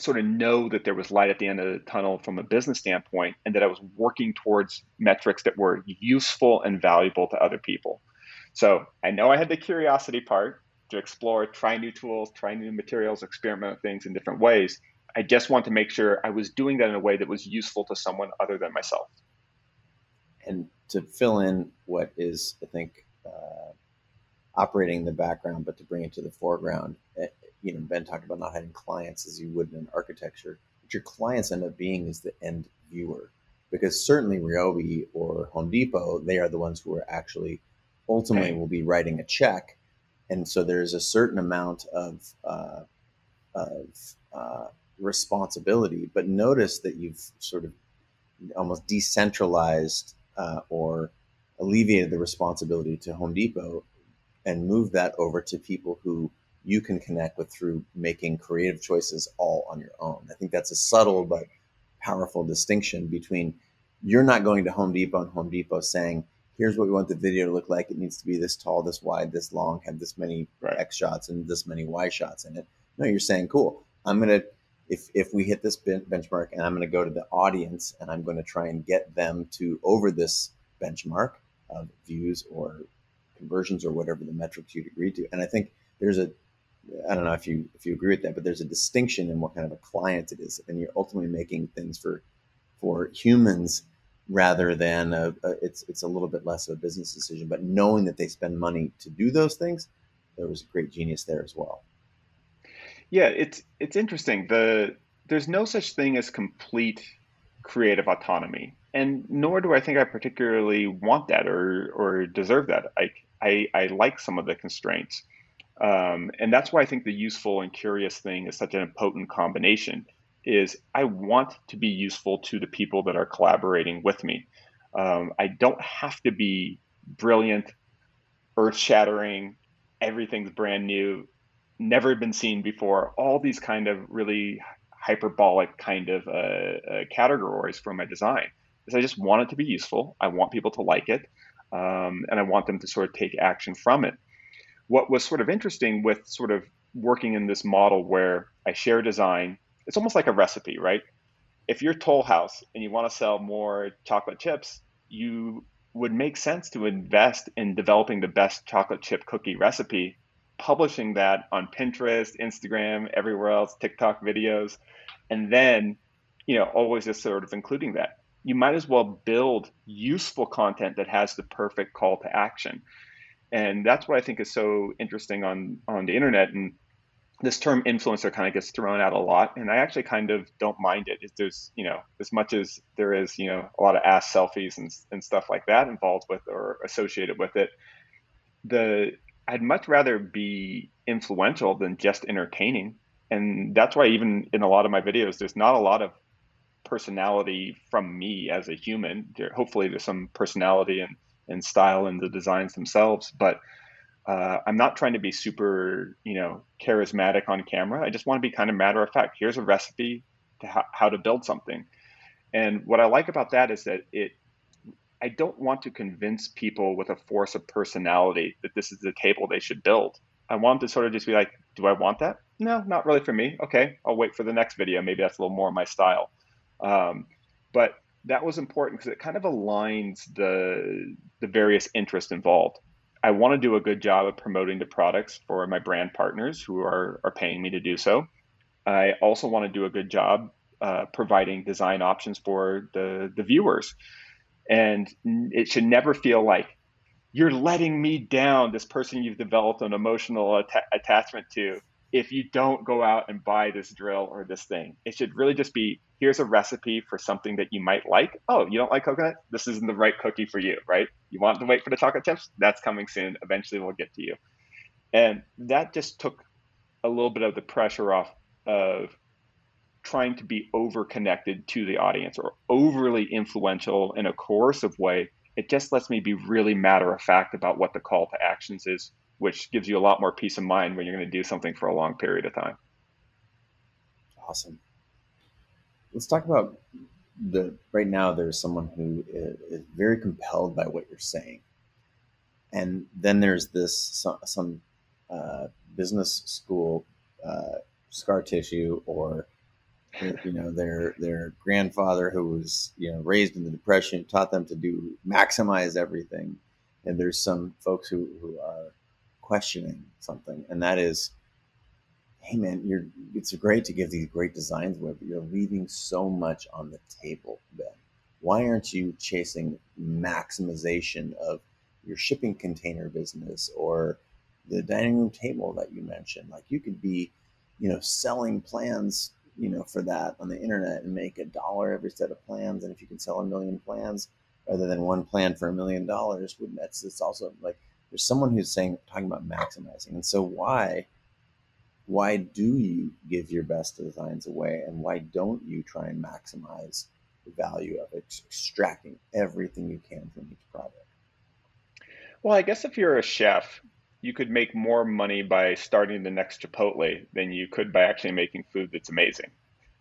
sort of know that there was light at the end of the tunnel from a business standpoint and that I was working towards metrics that were useful and valuable to other people. So I know I had the curiosity part to explore, try new tools, try new materials, experiment with things in different ways. I just want to make sure I was doing that in a way that was useful to someone other than myself. And to fill in what is, I think, uh, operating in the background, but to bring it to the foreground. You know, Ben talked about not having clients as you would in architecture. What your clients end up being is the end viewer, because certainly Ryobi or Home Depot, they are the ones who are actually ultimately will be writing a check, and so there's a certain amount of uh, of uh, responsibility. But notice that you've sort of almost decentralized uh, or alleviated the responsibility to Home Depot and moved that over to people who you can connect with through making creative choices all on your own. I think that's a subtle but powerful distinction between you're not going to Home Depot and Home Depot saying, here's what we want the video to look like. It needs to be this tall, this wide, this long, have this many right. X shots and this many Y shots in it. No, you're saying, cool, I'm going to if if we hit this benchmark and I'm going to go to the audience and I'm going to try and get them to over this benchmark of views or conversions or whatever the metrics you'd agree to. And I think there's a I don't know if you if you agree with that, but there's a distinction in what kind of a client it is, and you're ultimately making things for for humans rather than a, a, it's it's a little bit less of a business decision. But knowing that they spend money to do those things, there was great genius there as well. Yeah, it's it's interesting. The there's no such thing as complete creative autonomy, and nor do I think I particularly want that or or deserve that. I I, I like some of the constraints, um, and that's why I think the useful and curious thing is such an potent combination. Is I want to be useful to the people that are collaborating with me. Um, I don't have to be brilliant, earth shattering, everything's brand new never been seen before. All these kind of really hyperbolic kind of uh, uh, categories for my design. Because I just want it to be useful. I want people to like it, um, and I want them to sort of take action from it. What was sort of interesting with sort of working in this model where I share design, it's almost like a recipe, right? If you're Toll House and you want to sell more chocolate chips, you would make sense to invest in developing the best chocolate chip cookie recipe publishing that on Pinterest, Instagram, everywhere else, TikTok videos, and then, you know, always just sort of including that. You might as well build useful content that has the perfect call to action. And that's what I think is so interesting on on the internet. And this term influencer kind of gets thrown out a lot, and I actually kind of don't mind it. There's, you know, as much as there is, you know, a lot of ass selfies and, and stuff like that involved with or associated with it. The I'd much rather be influential than just entertaining. And that's why even in a lot of my videos, there's not a lot of personality from me as a human. There, hopefully there's some personality and, and style in the designs themselves, but uh, I'm not trying to be super, you know, charismatic on camera. I just want to be kind of matter of fact. Here's a recipe to ha- how to build something. And what I like about that is that it I don't want to convince people with a force of personality that this is the table they should build. I want to sort of just be like, do I want that? No, not really for me. Okay, I'll wait for the next video. Maybe that's a little more my style. Um, but that was important because it kind of aligns the the various interests involved. I want to do a good job of promoting the products for my brand partners who are are paying me to do so. I also want to do a good job uh, providing design options for the the viewers. And it should never feel like you're letting me down, this person you've developed an emotional att- attachment to, if you don't go out and buy this drill or this thing. It should really just be here's a recipe for something that you might like. Oh, you don't like coconut? This isn't the right cookie for you, right? You want to wait for the chocolate chips? That's coming soon. Eventually we'll get to you. And that just took a little bit of the pressure off of trying to be over connected to the audience or overly influential in a coercive way. It just lets me be really matter of fact about what the call to actions is, which gives you a lot more peace of mind when you're going to do something for a long period of time. Awesome. Let's talk about the right now. There's someone who is very compelled by what you're saying, and then there's this some, some uh, business school uh, scar tissue or you know their their grandfather who was you know raised in the depression taught them to do maximize everything and there's some folks who, who are questioning something and that is hey man you're it's great to give these great designs away but you're leaving so much on the table ben why aren't you chasing maximization of your shipping container business or the dining room table that you mentioned. Like you could be, you know, selling plans, you know, for that on the internet and make a dollar every set of plans. And if you can sell a million plans rather than one plan for a million dollars, wouldn't that's it's also like there's someone who's saying talking about maximizing. And so why why do you give your best designs away and why don't you try and maximize the value of it, extracting everything you can from each project? Well, I guess if you're a chef, you could make more money by starting the next Chipotle than you could by actually making food that's amazing.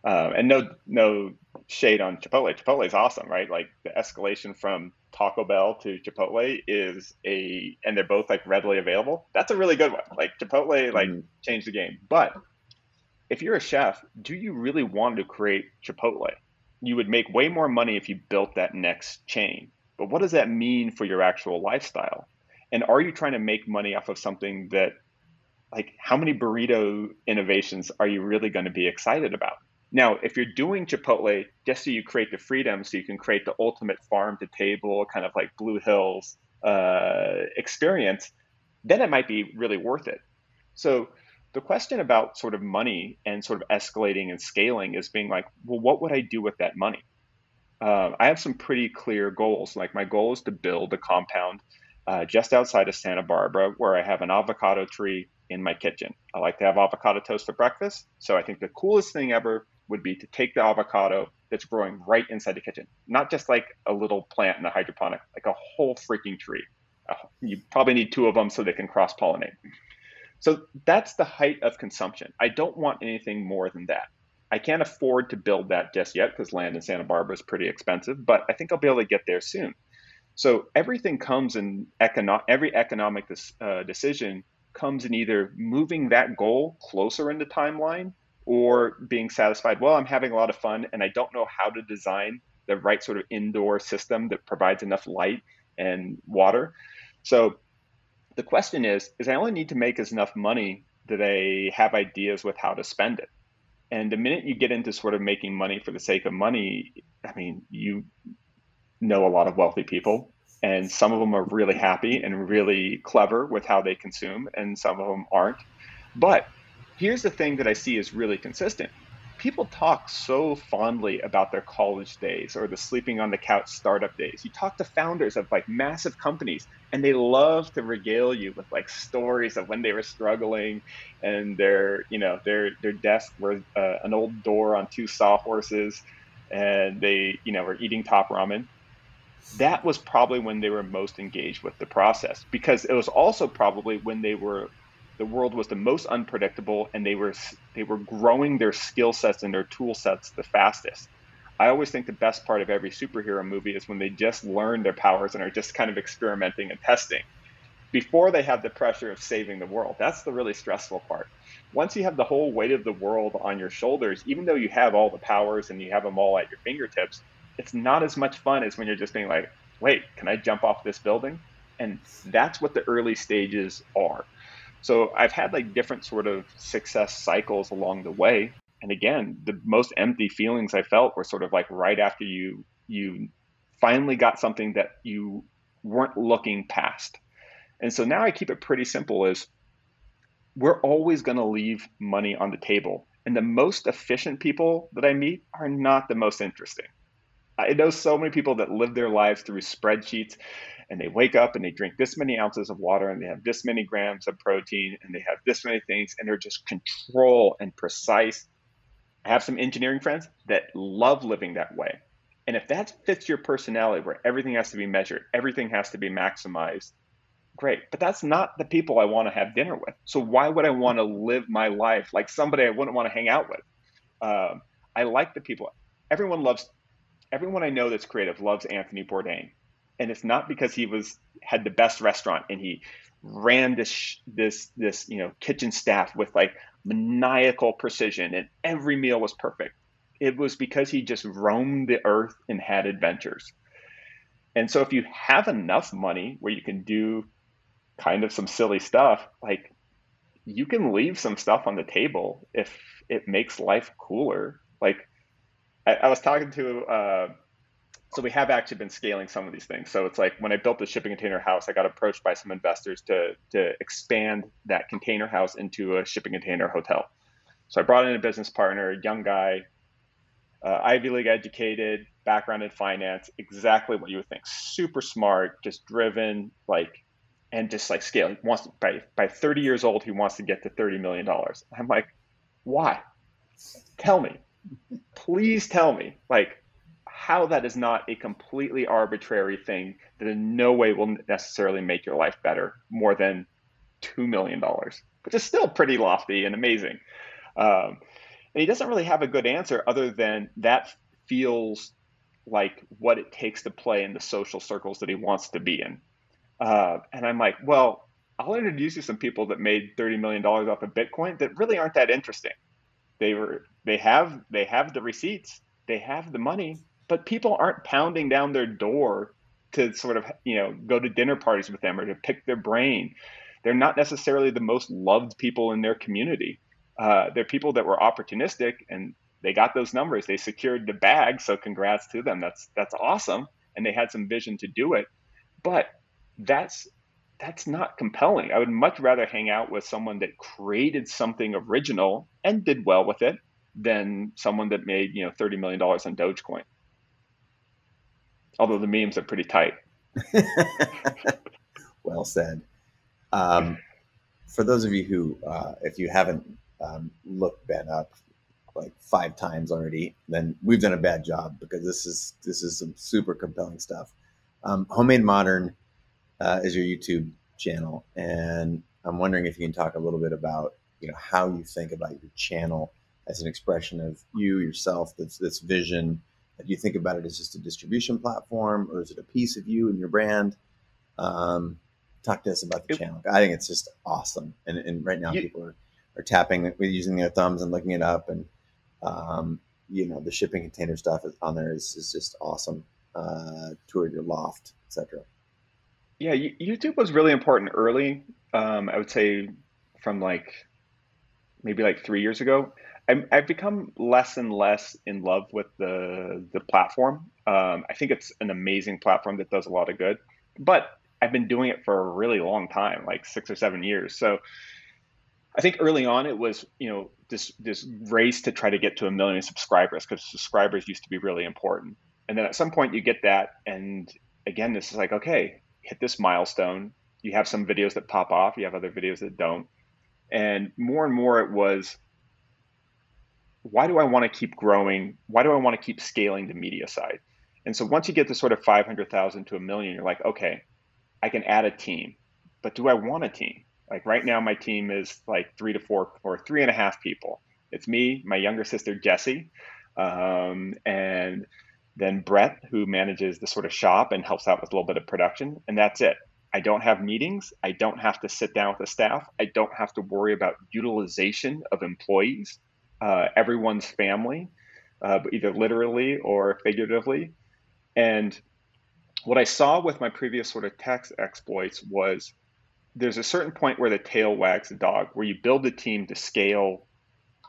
Um, and no, no shade on Chipotle. Chipotle is awesome, right? Like the escalation from Taco Bell to Chipotle is a, and they're both like readily available. That's a really good one. Like Chipotle, like mm-hmm. changed the game. But if you're a chef, do you really want to create Chipotle? You would make way more money if you built that next chain. But what does that mean for your actual lifestyle? And are you trying to make money off of something that, like, how many burrito innovations are you really going to be excited about? Now, if you're doing Chipotle just so you create the freedom, so you can create the ultimate farm to table, kind of like Blue Hills uh, experience, then it might be really worth it. So the question about sort of money and sort of escalating and scaling is being like, well, what would I do with that money? Uh, I have some pretty clear goals. Like my goal is to build a compound uh, just outside of Santa Barbara where I have an avocado tree in my kitchen. I like to have avocado toast for breakfast. So I think the coolest thing ever would be to take the avocado that's growing right inside the kitchen, not just like a little plant in a hydroponic, like a whole freaking tree. You probably need two of them so they can cross pollinate. So that's the height of consumption. I don't want anything more than that. I can't afford to build that just yet because land in Santa Barbara is pretty expensive, but I think I'll be able to get there soon. So everything comes in econo- every economic uh, decision comes in either moving that goal closer in the timeline or being satisfied, well, I'm having a lot of fun and I don't know how to design the right sort of indoor system that provides enough light and water. So the question is, is I only need to make as enough money that I have ideas with how to spend it. And the minute you get into sort of making money for the sake of money, I mean, you know a lot of wealthy people and some of them are really happy and really clever with how they consume and some of them aren't. But here's the thing that I see is really consistent. People talk so fondly about their college days or the sleeping on the couch startup days. You talk to founders of like massive companies and they love to regale you with like stories of when they were struggling and their, you know, their their desk was uh, an old door on two sawhorses and they, you know, were eating top ramen that was probably when they were most engaged with the process because it was also probably when they were the world was the most unpredictable and they were they were growing their skill sets and their tool sets the fastest. I always think the best part of every superhero movie is when they just learn their powers and are just kind of experimenting and testing before they have the pressure of saving the world. That's the really stressful part. Once you have the whole weight of the world on your shoulders even though you have all the powers and you have them all at your fingertips it's not as much fun as when you're just being like wait can i jump off this building? And that's what the early stages are so I've had like different sort of success cycles along the way. And again, the most empty feelings I felt were sort of like right after you you finally got something that you weren't looking past. And so now I keep it pretty simple is we're always going to leave money on the table. And the most efficient people that I meet are not the most interesting. I know so many people that live their lives through spreadsheets and they wake up and they drink this many ounces of water and they have this many grams of protein and they have this many things and they're just control and precise. I have some engineering friends that love living that way. And if that fits your personality where everything has to be measured, everything has to be maximized, great. But that's not the people I want to have dinner with. So why would I want to live my life like somebody I wouldn't want to hang out with? Um, I like the people. Everyone loves, everyone I know that's creative loves Anthony Bourdain and it's not because he was had the best restaurant and he ran this this this you know kitchen staff with like maniacal precision and every meal was perfect. It was because he just roamed the earth and had adventures. And so if you have enough money where you can do kind of some silly stuff like you can leave some stuff on the table if it makes life cooler. Like i, I was talking to uh, so we have actually been scaling some of these things. So it's like when I built the shipping container house, I got approached by some investors to to expand that container house into a shipping container hotel. So I brought in a business partner, a young guy, uh, Ivy League educated, background in finance, exactly what you would think. Super smart, just driven, like, and just like scale. He wants to, by by 30 years old, he wants to get to 30 million dollars. I'm like, why? Tell me, please tell me, like how that is not a completely arbitrary thing that in no way will necessarily make your life better more than $2 million, which is still pretty lofty and amazing. Um, and he doesn't really have a good answer other than that feels like what it takes to play in the social circles that he wants to be in. Uh, and I'm like, well, I'll introduce you to some people that made $30 million off of Bitcoin that really aren't that interesting. They were, they have, they have the receipts, they have the money, but people aren't pounding down their door to sort of you know go to dinner parties with them or to pick their brain. They're not necessarily the most loved people in their community. Uh, they're people that were opportunistic and they got those numbers. They secured the bag so congrats to them. That's that's awesome. And they had some vision to do it. But that's that's not compelling. I would much rather hang out with someone that created something original and did well with it than someone that made you know 30 million dollars on dogecoin although the memes are pretty tight. well said. Um, for those of you who, uh, if you haven't um, looked Ben up like five times already, then we've done a bad job because this is this is some super compelling stuff. Um, Homemade Modern uh, is your YouTube channel, and I'm wondering if you can talk a little bit about you know how you think about your channel as an expression of you yourself, that's this vision, do you think about it as just a distribution platform, or is it a piece of you and your brand? Um, talk to us about the it, channel. I think it's just awesome, and, and right now you, people are, are tapping, with using their thumbs and looking it up, and um, you know the shipping container stuff on there is, is just awesome. Uh, tour your loft, etc. Yeah, YouTube was really important early. Um, I would say from like maybe like three years ago. I'm, I've become less and less in love with the the platform. Um, I think it's an amazing platform that does a lot of good, but I've been doing it for a really long time, like six or seven years. So I think early on it was you know this this race to try to get to a million subscribers because subscribers used to be really important, and then at some point you get that, and again this is like okay, hit this milestone. You have some videos that pop off, you have other videos that don't, and more and more it was why do I want to keep growing? Why do I want to keep scaling the media side? And so once you get to sort of 500,000 to a million, you're like, okay, I can add a team, but do I want a team? Like right now, my team is like three to four or three and a half people. It's me, my younger sister, Jessie, um, and then Brett, who manages the sort of shop and helps out with a little bit of production. And that's it. I don't have meetings. I don't have to sit down with the staff. I don't have to worry about utilization of employees uh, everyone's family, uh, either literally or figuratively. And what I saw with my previous sort of text exploits was there's a certain point where the tail wags the dog, where you build a team to scale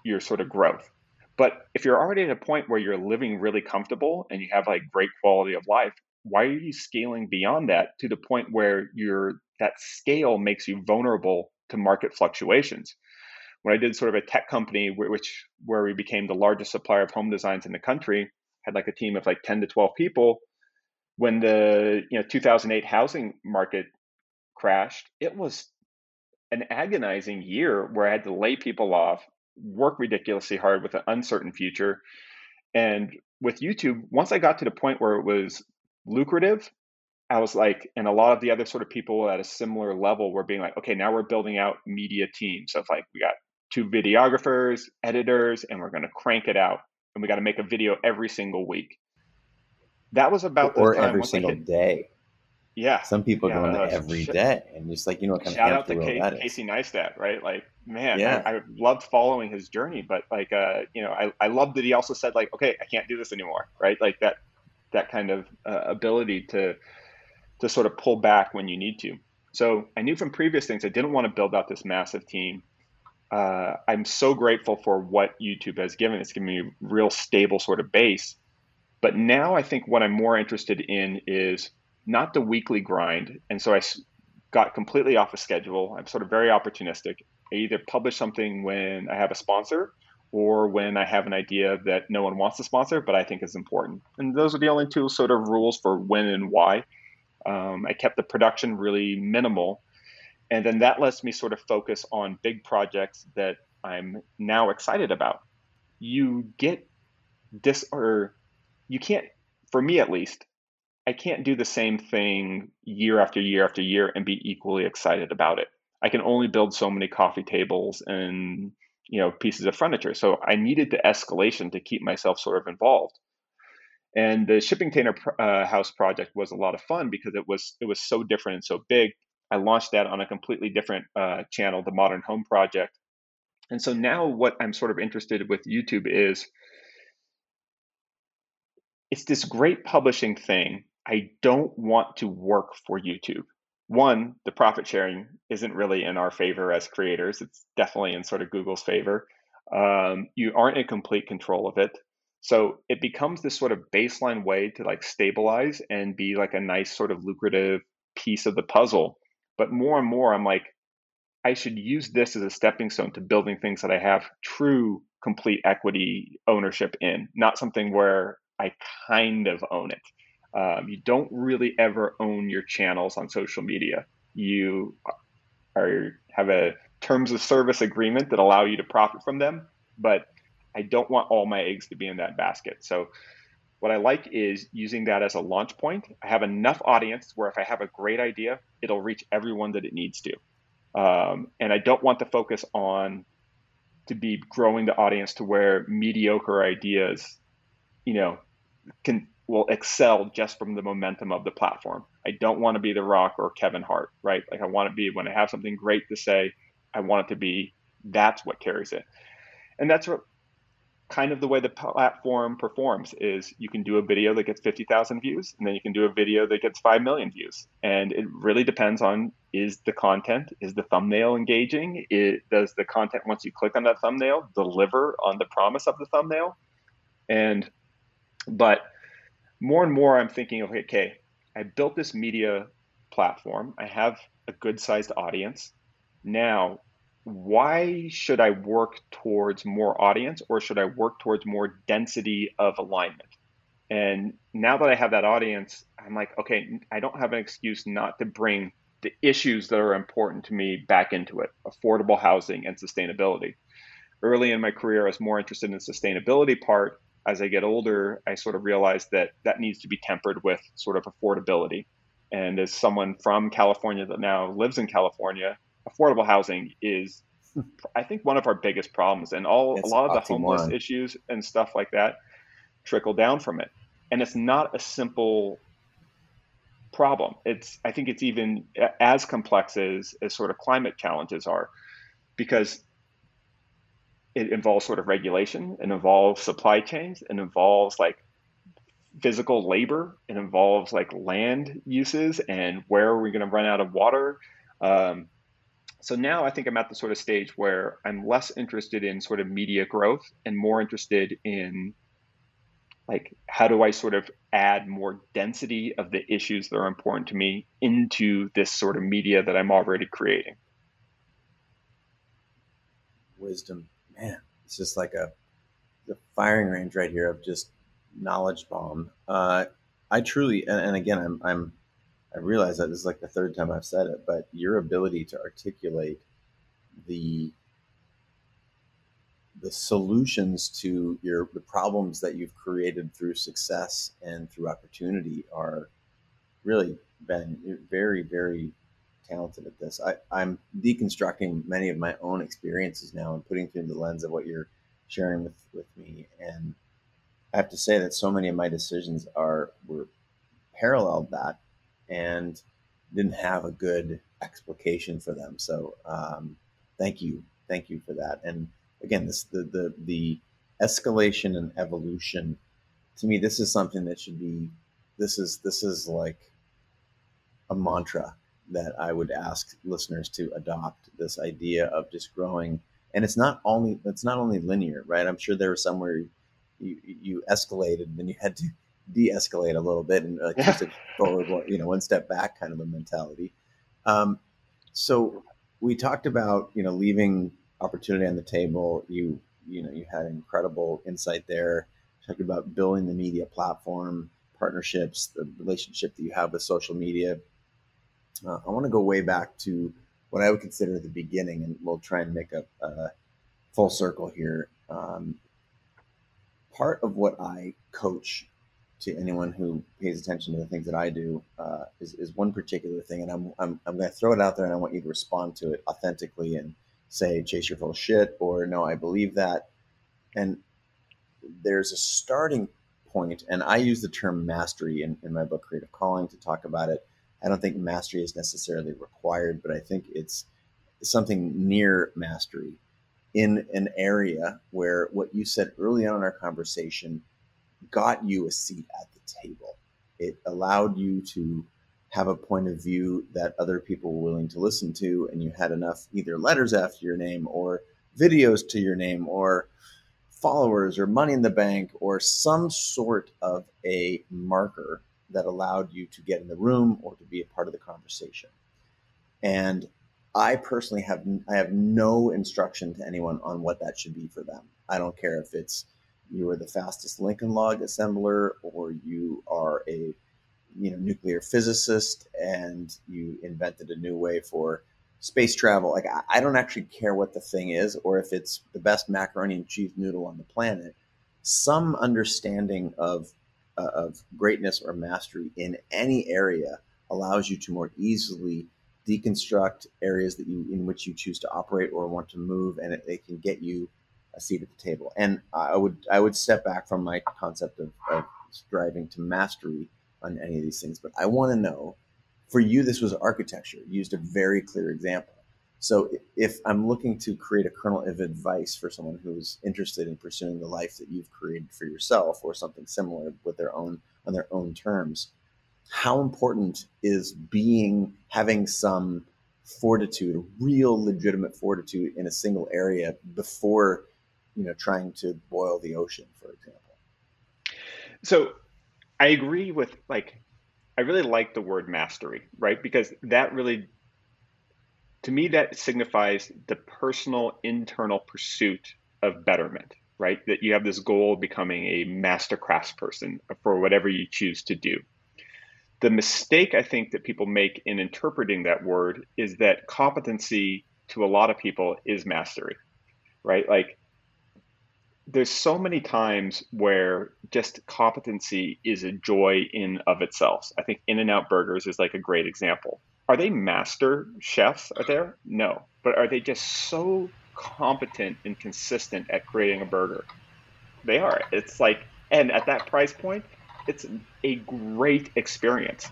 your sort of growth. But if you're already at a point where you're living really comfortable and you have like great quality of life, why are you scaling beyond that to the point where you're that scale makes you vulnerable to market fluctuations? When I did sort of a tech company, which where we became the largest supplier of home designs in the country, had like a team of like 10 to 12 people. When the you know 2008 housing market crashed, it was an agonizing year where I had to lay people off, work ridiculously hard with an uncertain future. And with YouTube, once I got to the point where it was lucrative, I was like, and a lot of the other sort of people at a similar level were being like, okay, now we're building out media teams. So it's like we got two videographers, editors, and we're going to crank it out. And we got to make a video every single week. That was about or every single hit, day. Yeah, some people yeah, go into every sh- day, and just like you know what kind shout of out to K- Casey Neistat, right? Like, man, yeah. I, I, loved following his journey, but like, uh, you know, I I loved that he also said like, okay, I can't do this anymore, right? Like that that kind of uh, ability to to sort of pull back when you need to. So I knew from previous things I didn't want to build out this massive team uh, I'm so grateful for what YouTube has given. It's given me a real stable sort of base. But now I think what I'm more interested in is not the weekly grind. And so I got completely off a schedule. I'm sort of very opportunistic. I either publish something when I have a sponsor or when I have an idea that no one wants to sponsor, but I think is important. And those are the only two sort of rules for when and why. Um, I kept the production really minimal. And then that lets me sort of focus on big projects that I'm now excited about. You get dis or you can't, for me at least, I can't do the same thing year after year after year and be equally excited about it. I can only build so many coffee tables and you know pieces of furniture. So I needed the escalation to keep myself sort of involved. And the shipping container uh, house project was a lot of fun because it was it was so different and so big. I launched that on a completely different uh, channel, the Modern Home Project. And so now what I'm sort of interested with YouTube is it's this great publishing thing. I don't want to work for YouTube. One, the profit sharing isn't really in our favor as creators. It's definitely in sort of Google's favor. Um, you aren't in complete control of it. So it becomes this sort of baseline way to like stabilize and be like a nice sort of lucrative piece of the puzzle. But more and more, I'm like, I should use this as a stepping stone to building things that I have true complete equity ownership in, not something where I kind of own it. Um, you don't really ever own your channels on social media. You are have a terms of service agreement that allow you to profit from them, but I don't want all my eggs to be in that basket. So what I like is using that as a launch point. I have enough audience where if I have a great idea, it'll reach everyone that it needs to. Um, and I don't want to focus on to be growing the audience to where mediocre ideas, you know, can will excel just from the momentum of the platform. I don't want to be The Rock or Kevin Hart, right? Like I want to be when I have something great to say, I want it to be that's what carries it. And that's what kind of the way the platform performs is you can do a video that gets 50,000 views and then you can do a video that gets 5 million views. And it really depends on is the content, is the thumbnail engaging? It, does the content, once you click on that thumbnail, deliver on the promise of the thumbnail? And but more and more, I'm thinking, okay, okay, I built this media platform. I have a good sized audience. Now, why should I work towards more audience or should I work towards more density of alignment? And now that I have that audience, I'm like, okay, I don't have an excuse not to bring the issues that are important to me back into it affordable housing and sustainability. Early in my career, I was more interested in the sustainability part as I get older, I sort of realized that that needs to be tempered with sort of affordability. And as someone from California that now lives in California, affordable housing is, I think, one of our biggest problems. And all it's a lot of the homeless issues and stuff like that trickle down from it. And it's not a simple problem. It's I think it's even as complex as as sort of climate challenges are, because it involves sort of regulation, it involves supply chains, it involves like physical labor, it involves like land uses and where are we going to run out of water. Um, so now I think I'm at the sort of stage where I'm less interested in sort of media growth and more interested in like how do I sort of add more density of the issues that are important to me into this sort of media that I'm already creating. Wisdom man, it's just like a the firing range right here of just knowledge bomb. Uh, I truly, and, and again, I'm, I'm, I realize that this is like the third time I've said it, but your ability to articulate the the solutions to your the problems that you've created through success and through opportunity are really been very very talented at this. I, I'm deconstructing many of my own experiences now and putting through the lens of what you're sharing with, with me. And I have to say that so many of my decisions are were paralleled that and didn't have a good explication for them. So um, thank you, thank you for that. And again, this the the the escalation and evolution. To me, this is something that should be. This is this is like a mantra that I would ask listeners to adopt this idea of just growing. And it's not only it's not only linear, right? I'm sure there was somewhere you you escalated, and then you had to de-escalate a little bit and uh, just a forward, you know, one step back kind of a mentality. Um, so we talked about you know leaving opportunity on the table. You you know you had incredible insight there. Talking about building the media platform, partnerships, the relationship that you have with social media. Uh, I want to go way back to what I would consider the beginning, and we'll try and make a, a full circle here. Um, part of what I coach to anyone who pays attention to the things that I do uh, is, is one particular thing, and I'm, I'm, I'm going to throw it out there, and I want you to respond to it authentically and say, "Chase, you're full shit," or "No, I believe that." And there's a starting point, and I use the term mastery in, in my book, Creative Calling, to talk about it. I don't think mastery is necessarily required, but I think it's something near mastery in an area where what you said early on in our conversation got you a seat at the table. It allowed you to have a point of view that other people were willing to listen to, and you had enough either letters after your name or videos to your name or followers or money in the bank or some sort of a marker that allowed you to get in the room or to be a part of the conversation. And I personally have I have no instruction to anyone on what that should be for them. I don't care if it's you are the fastest Lincoln log assembler or you are a you know nuclear physicist and you invented a new way for space travel. Like I, I don't actually care what the thing is or if it's the best macaroni and cheese noodle on the planet. Some understanding of uh, of greatness or mastery in any area allows you to more easily deconstruct areas that you in which you choose to operate or want to move, and it, it can get you a seat at the table. And I would I would step back from my concept of, of striving to mastery on any of these things, but I want to know for you this was architecture. You used a very clear example. So if I'm looking to create a kernel of advice for someone who's interested in pursuing the life that you've created for yourself or something similar with their own on their own terms, how important is being having some fortitude, real legitimate fortitude in a single area before you know trying to boil the ocean, for example. So I agree with like I really like the word mastery, right? Because that really to me that signifies the personal internal pursuit of betterment right that you have this goal of becoming a master craftsperson for whatever you choose to do the mistake I think that people make in interpreting that word is that competency to a lot of people is mastery, right? Like there's so many times where just competency is a joy in of itself. I think In-N-Out Burgers is like a great example. Are they master chefs? Are there? No, but are they just so competent and consistent at creating a burger? They are. It's like, and at that price point, it's a great experience.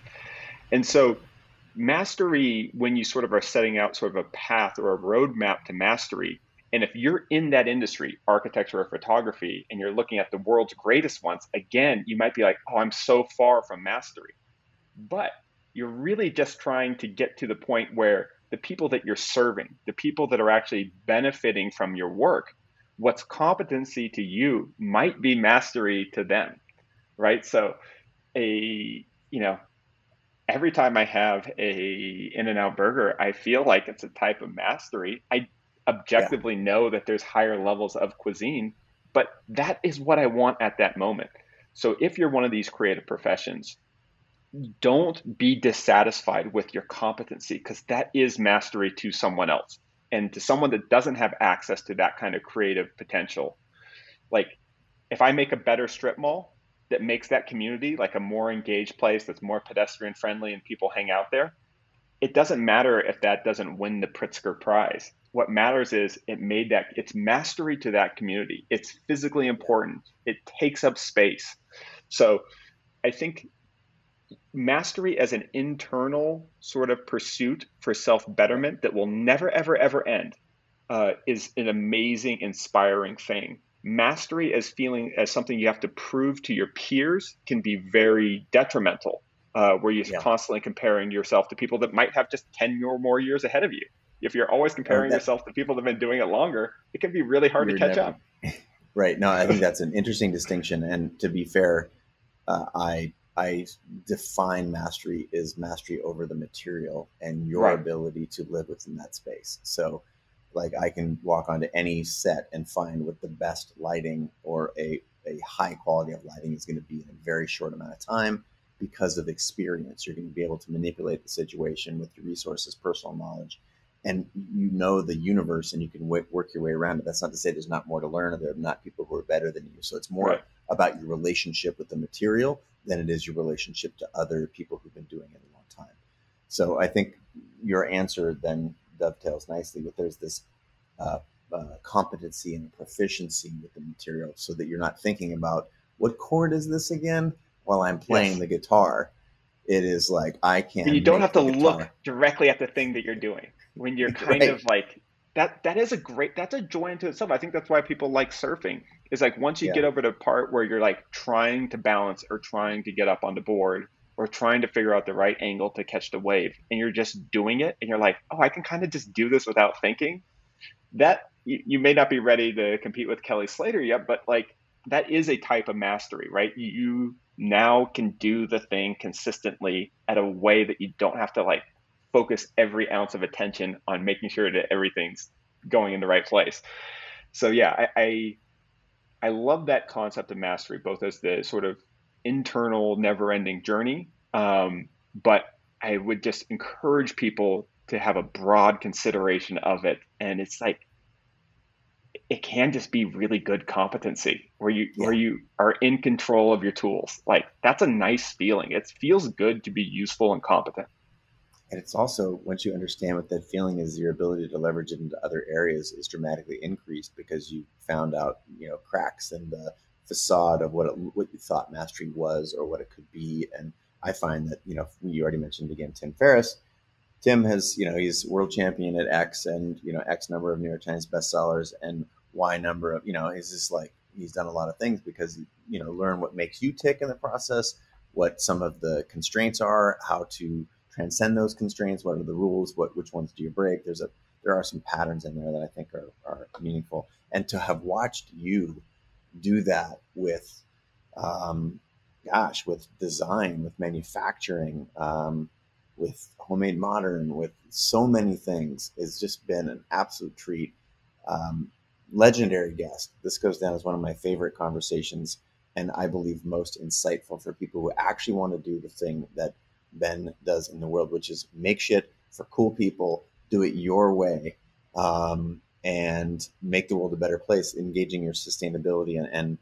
And so mastery, when you sort of are setting out sort of a path or a roadmap to mastery, and if you're in that industry, architecture or photography, and you're looking at the world's greatest ones, again, you might be like, oh, I'm so far from mastery. But you're really just trying to get to the point where the people that you're serving, the people that are actually benefiting from your work, what's competency to you might be mastery to them right? So a you know every time I have a In-N-Out burger, I feel like it's a type of mastery. I objectively yeah. know that there's higher levels of cuisine, but that is what I want at that moment. So if you're one of these creative professions, don't be dissatisfied with your competency because that is mastery to someone else. And to someone that doesn't have access to that kind of creative potential, like if I make a better strip mall, that makes that community like a more engaged place that's more pedestrian friendly and people hang out there, it doesn't matter if that doesn't win the Pritzker Prize. What matters is it made that it's mastery to that community. It's physically important. It takes up space. So I think mastery as an internal sort of pursuit for self betterment that will never, ever, ever end uh, is an amazing, inspiring thing mastery as feeling as something you have to prove to your peers can be very detrimental uh, where you're yeah. constantly comparing yourself to people that might have just 10 or more years ahead of you if you're always comparing yourself to people that have been doing it longer it can be really hard to catch never, up right no i think that's an interesting distinction and to be fair uh, I I define mastery is mastery over the material and your right. ability to live within that space. So, like I can walk onto any set and find what the best lighting or a, a high quality of lighting is going to be in a very short amount of time because of experience. You're going to be able to manipulate the situation with your resources, personal knowledge, and you know the universe and you can w- work your way around it. That's not to say there's not more to learn or there are not people who are better than you. So it's more right. about your relationship with the material than it is your relationship to other people who've been doing it a long time. So I think your answer then dovetails nicely with there's this uh, uh, competency and proficiency with the material so that you're not thinking about what chord is this again while I'm playing yes. the guitar. It is like I can. And you don't have to look directly at the thing that you're doing when you're kind right. of like that that is a great that's a joy into itself. I think that's why people like surfing. Is like once you yeah. get over the part where you're like trying to balance or trying to get up on the board or trying to figure out the right angle to catch the wave and you're just doing it and you're like, "Oh, I can kind of just do this without thinking." That you, you may not be ready to compete with Kelly Slater yet, but like that is a type of mastery, right? You now can do the thing consistently at a way that you don't have to like focus every ounce of attention on making sure that everything's going in the right place. So yeah, I, I, I love that concept of mastery, both as the sort of internal, never-ending journey, um, but I would just encourage people to have a broad consideration of it. And it's like it can just be really good competency where you yeah. where you are in control of your tools. Like that's a nice feeling. It feels good to be useful and competent. And it's also once you understand what that feeling is, your ability to leverage it into other areas is dramatically increased because you found out, you know, cracks in the facade of what it, what you thought mastery was or what it could be. And I find that, you know, you already mentioned again Tim Ferriss. Tim has, you know, he's world champion at X and, you know, X number of New York Times bestsellers and Y number of, you know, he's just like, he's done a lot of things because, you know, learn what makes you tick in the process, what some of the constraints are, how to, transcend those constraints? What are the rules? What which ones do you break? There's a there are some patterns in there that I think are, are meaningful. And to have watched you do that with, um, gosh, with design, with manufacturing, um, with homemade modern, with so many things, has just been an absolute treat. Um, legendary guest. This goes down as one of my favorite conversations, and I believe most insightful for people who actually want to do the thing that Ben does in the world, which is make shit for cool people, do it your way, um, and make the world a better place, engaging your sustainability. And, and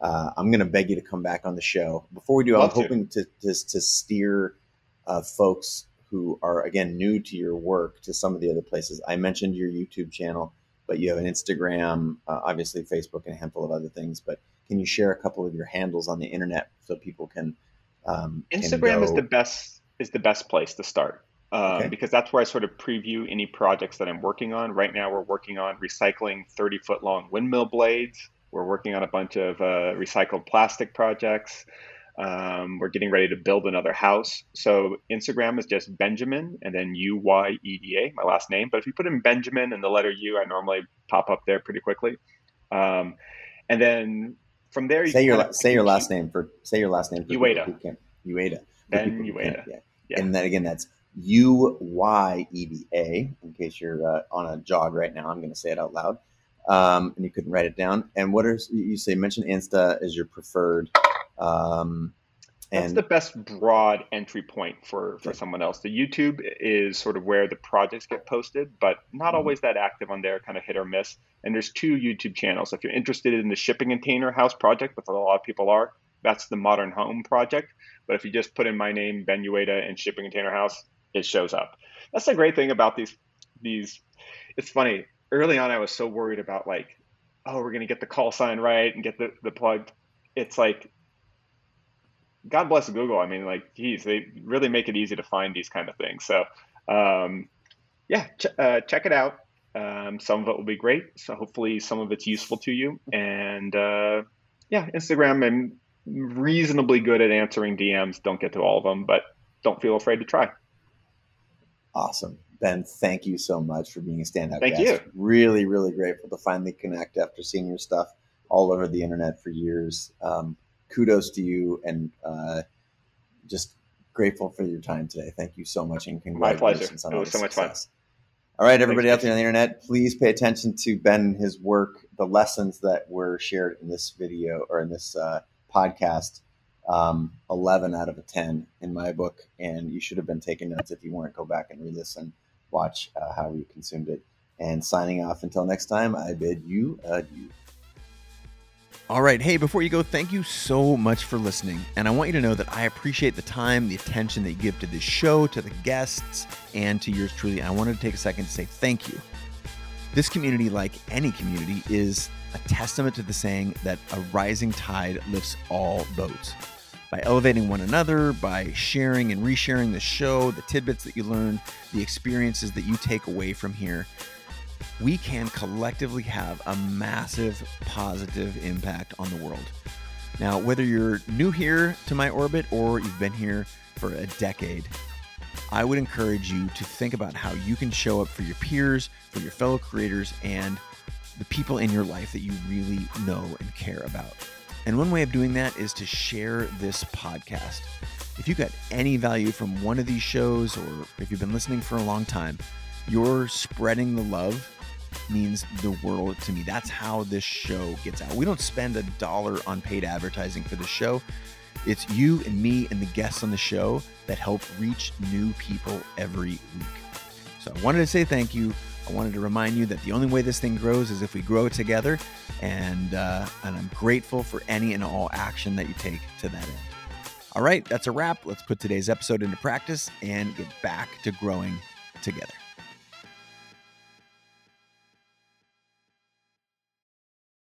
uh, I'm going to beg you to come back on the show. Before we do, Love I'm to. hoping to, to, to steer uh, folks who are, again, new to your work to some of the other places. I mentioned your YouTube channel, but you have an Instagram, uh, obviously Facebook, and a handful of other things. But can you share a couple of your handles on the internet so people can um, Instagram is the best is the best place to start um, okay. because that's where I sort of preview any projects that I'm working on. Right now, we're working on recycling 30 foot long windmill blades. We're working on a bunch of uh, recycled plastic projects. Um, we're getting ready to build another house. So Instagram is just Benjamin and then U Y E D A, my last name. But if you put in Benjamin and the letter U, I normally pop up there pretty quickly. Um, and then from there, you say your say your last name for say your last name for Uyeda. Uyeda. Ben Uyeda. Yeah. yeah. And then again, that's U Y E D A. In case you're uh, on a jog right now, I'm going to say it out loud, um, and you couldn't write it down. And what are you say? Mention Insta as your preferred. Um, that's the best broad entry point for, for someone else. The YouTube is sort of where the projects get posted, but not mm-hmm. always that active on there, kind of hit or miss. And there's two YouTube channels. If you're interested in the shipping container house project, which a lot of people are, that's the Modern Home project. But if you just put in my name, Ben Uyeda, and shipping container house, it shows up. That's the great thing about these. These, it's funny. Early on, I was so worried about like, oh, we're gonna get the call sign right and get the the plug. It's like God bless Google. I mean, like, geez, they really make it easy to find these kind of things. So, um, yeah, ch- uh, check it out. Um, some of it will be great. So hopefully, some of it's useful to you. And uh, yeah, Instagram, I'm reasonably good at answering DMs. Don't get to all of them, but don't feel afraid to try. Awesome. Ben, thank you so much for being a standout thank guest. you. Really, really grateful to finally connect after seeing your stuff all over the internet for years. Um, kudos to you and uh, just grateful for your time today. Thank you so much and congratulations My pleasure. it was so much fun. All right, everybody Thanks, out there on the internet, please pay attention to Ben and his work, the lessons that were shared in this video or in this uh, podcast. Um, 11 out of a 10 in my book, and you should have been taking notes if you weren't. Go back and re-listen, watch uh, how you consumed it. And signing off until next time, I bid you adieu. All right. Hey, before you go, thank you so much for listening. And I want you to know that I appreciate the time, the attention that you give to this show, to the guests, and to yours truly. I wanted to take a second to say thank you. This community, like any community, is a testament to the saying that a rising tide lifts all boats. By elevating one another, by sharing and resharing the show, the tidbits that you learn, the experiences that you take away from here, we can collectively have a massive positive impact on the world. Now, whether you're new here to my orbit or you've been here for a decade, I would encourage you to think about how you can show up for your peers, for your fellow creators, and the people in your life that you really know and care about. And one way of doing that is to share this podcast. If you got any value from one of these shows, or if you've been listening for a long time, you're spreading the love means the world to me. That's how this show gets out. We don't spend a dollar on paid advertising for the show. It's you and me and the guests on the show that help reach new people every week. So I wanted to say thank you. I wanted to remind you that the only way this thing grows is if we grow together, and uh, and I'm grateful for any and all action that you take to that end. All right, that's a wrap. Let's put today's episode into practice and get back to growing together.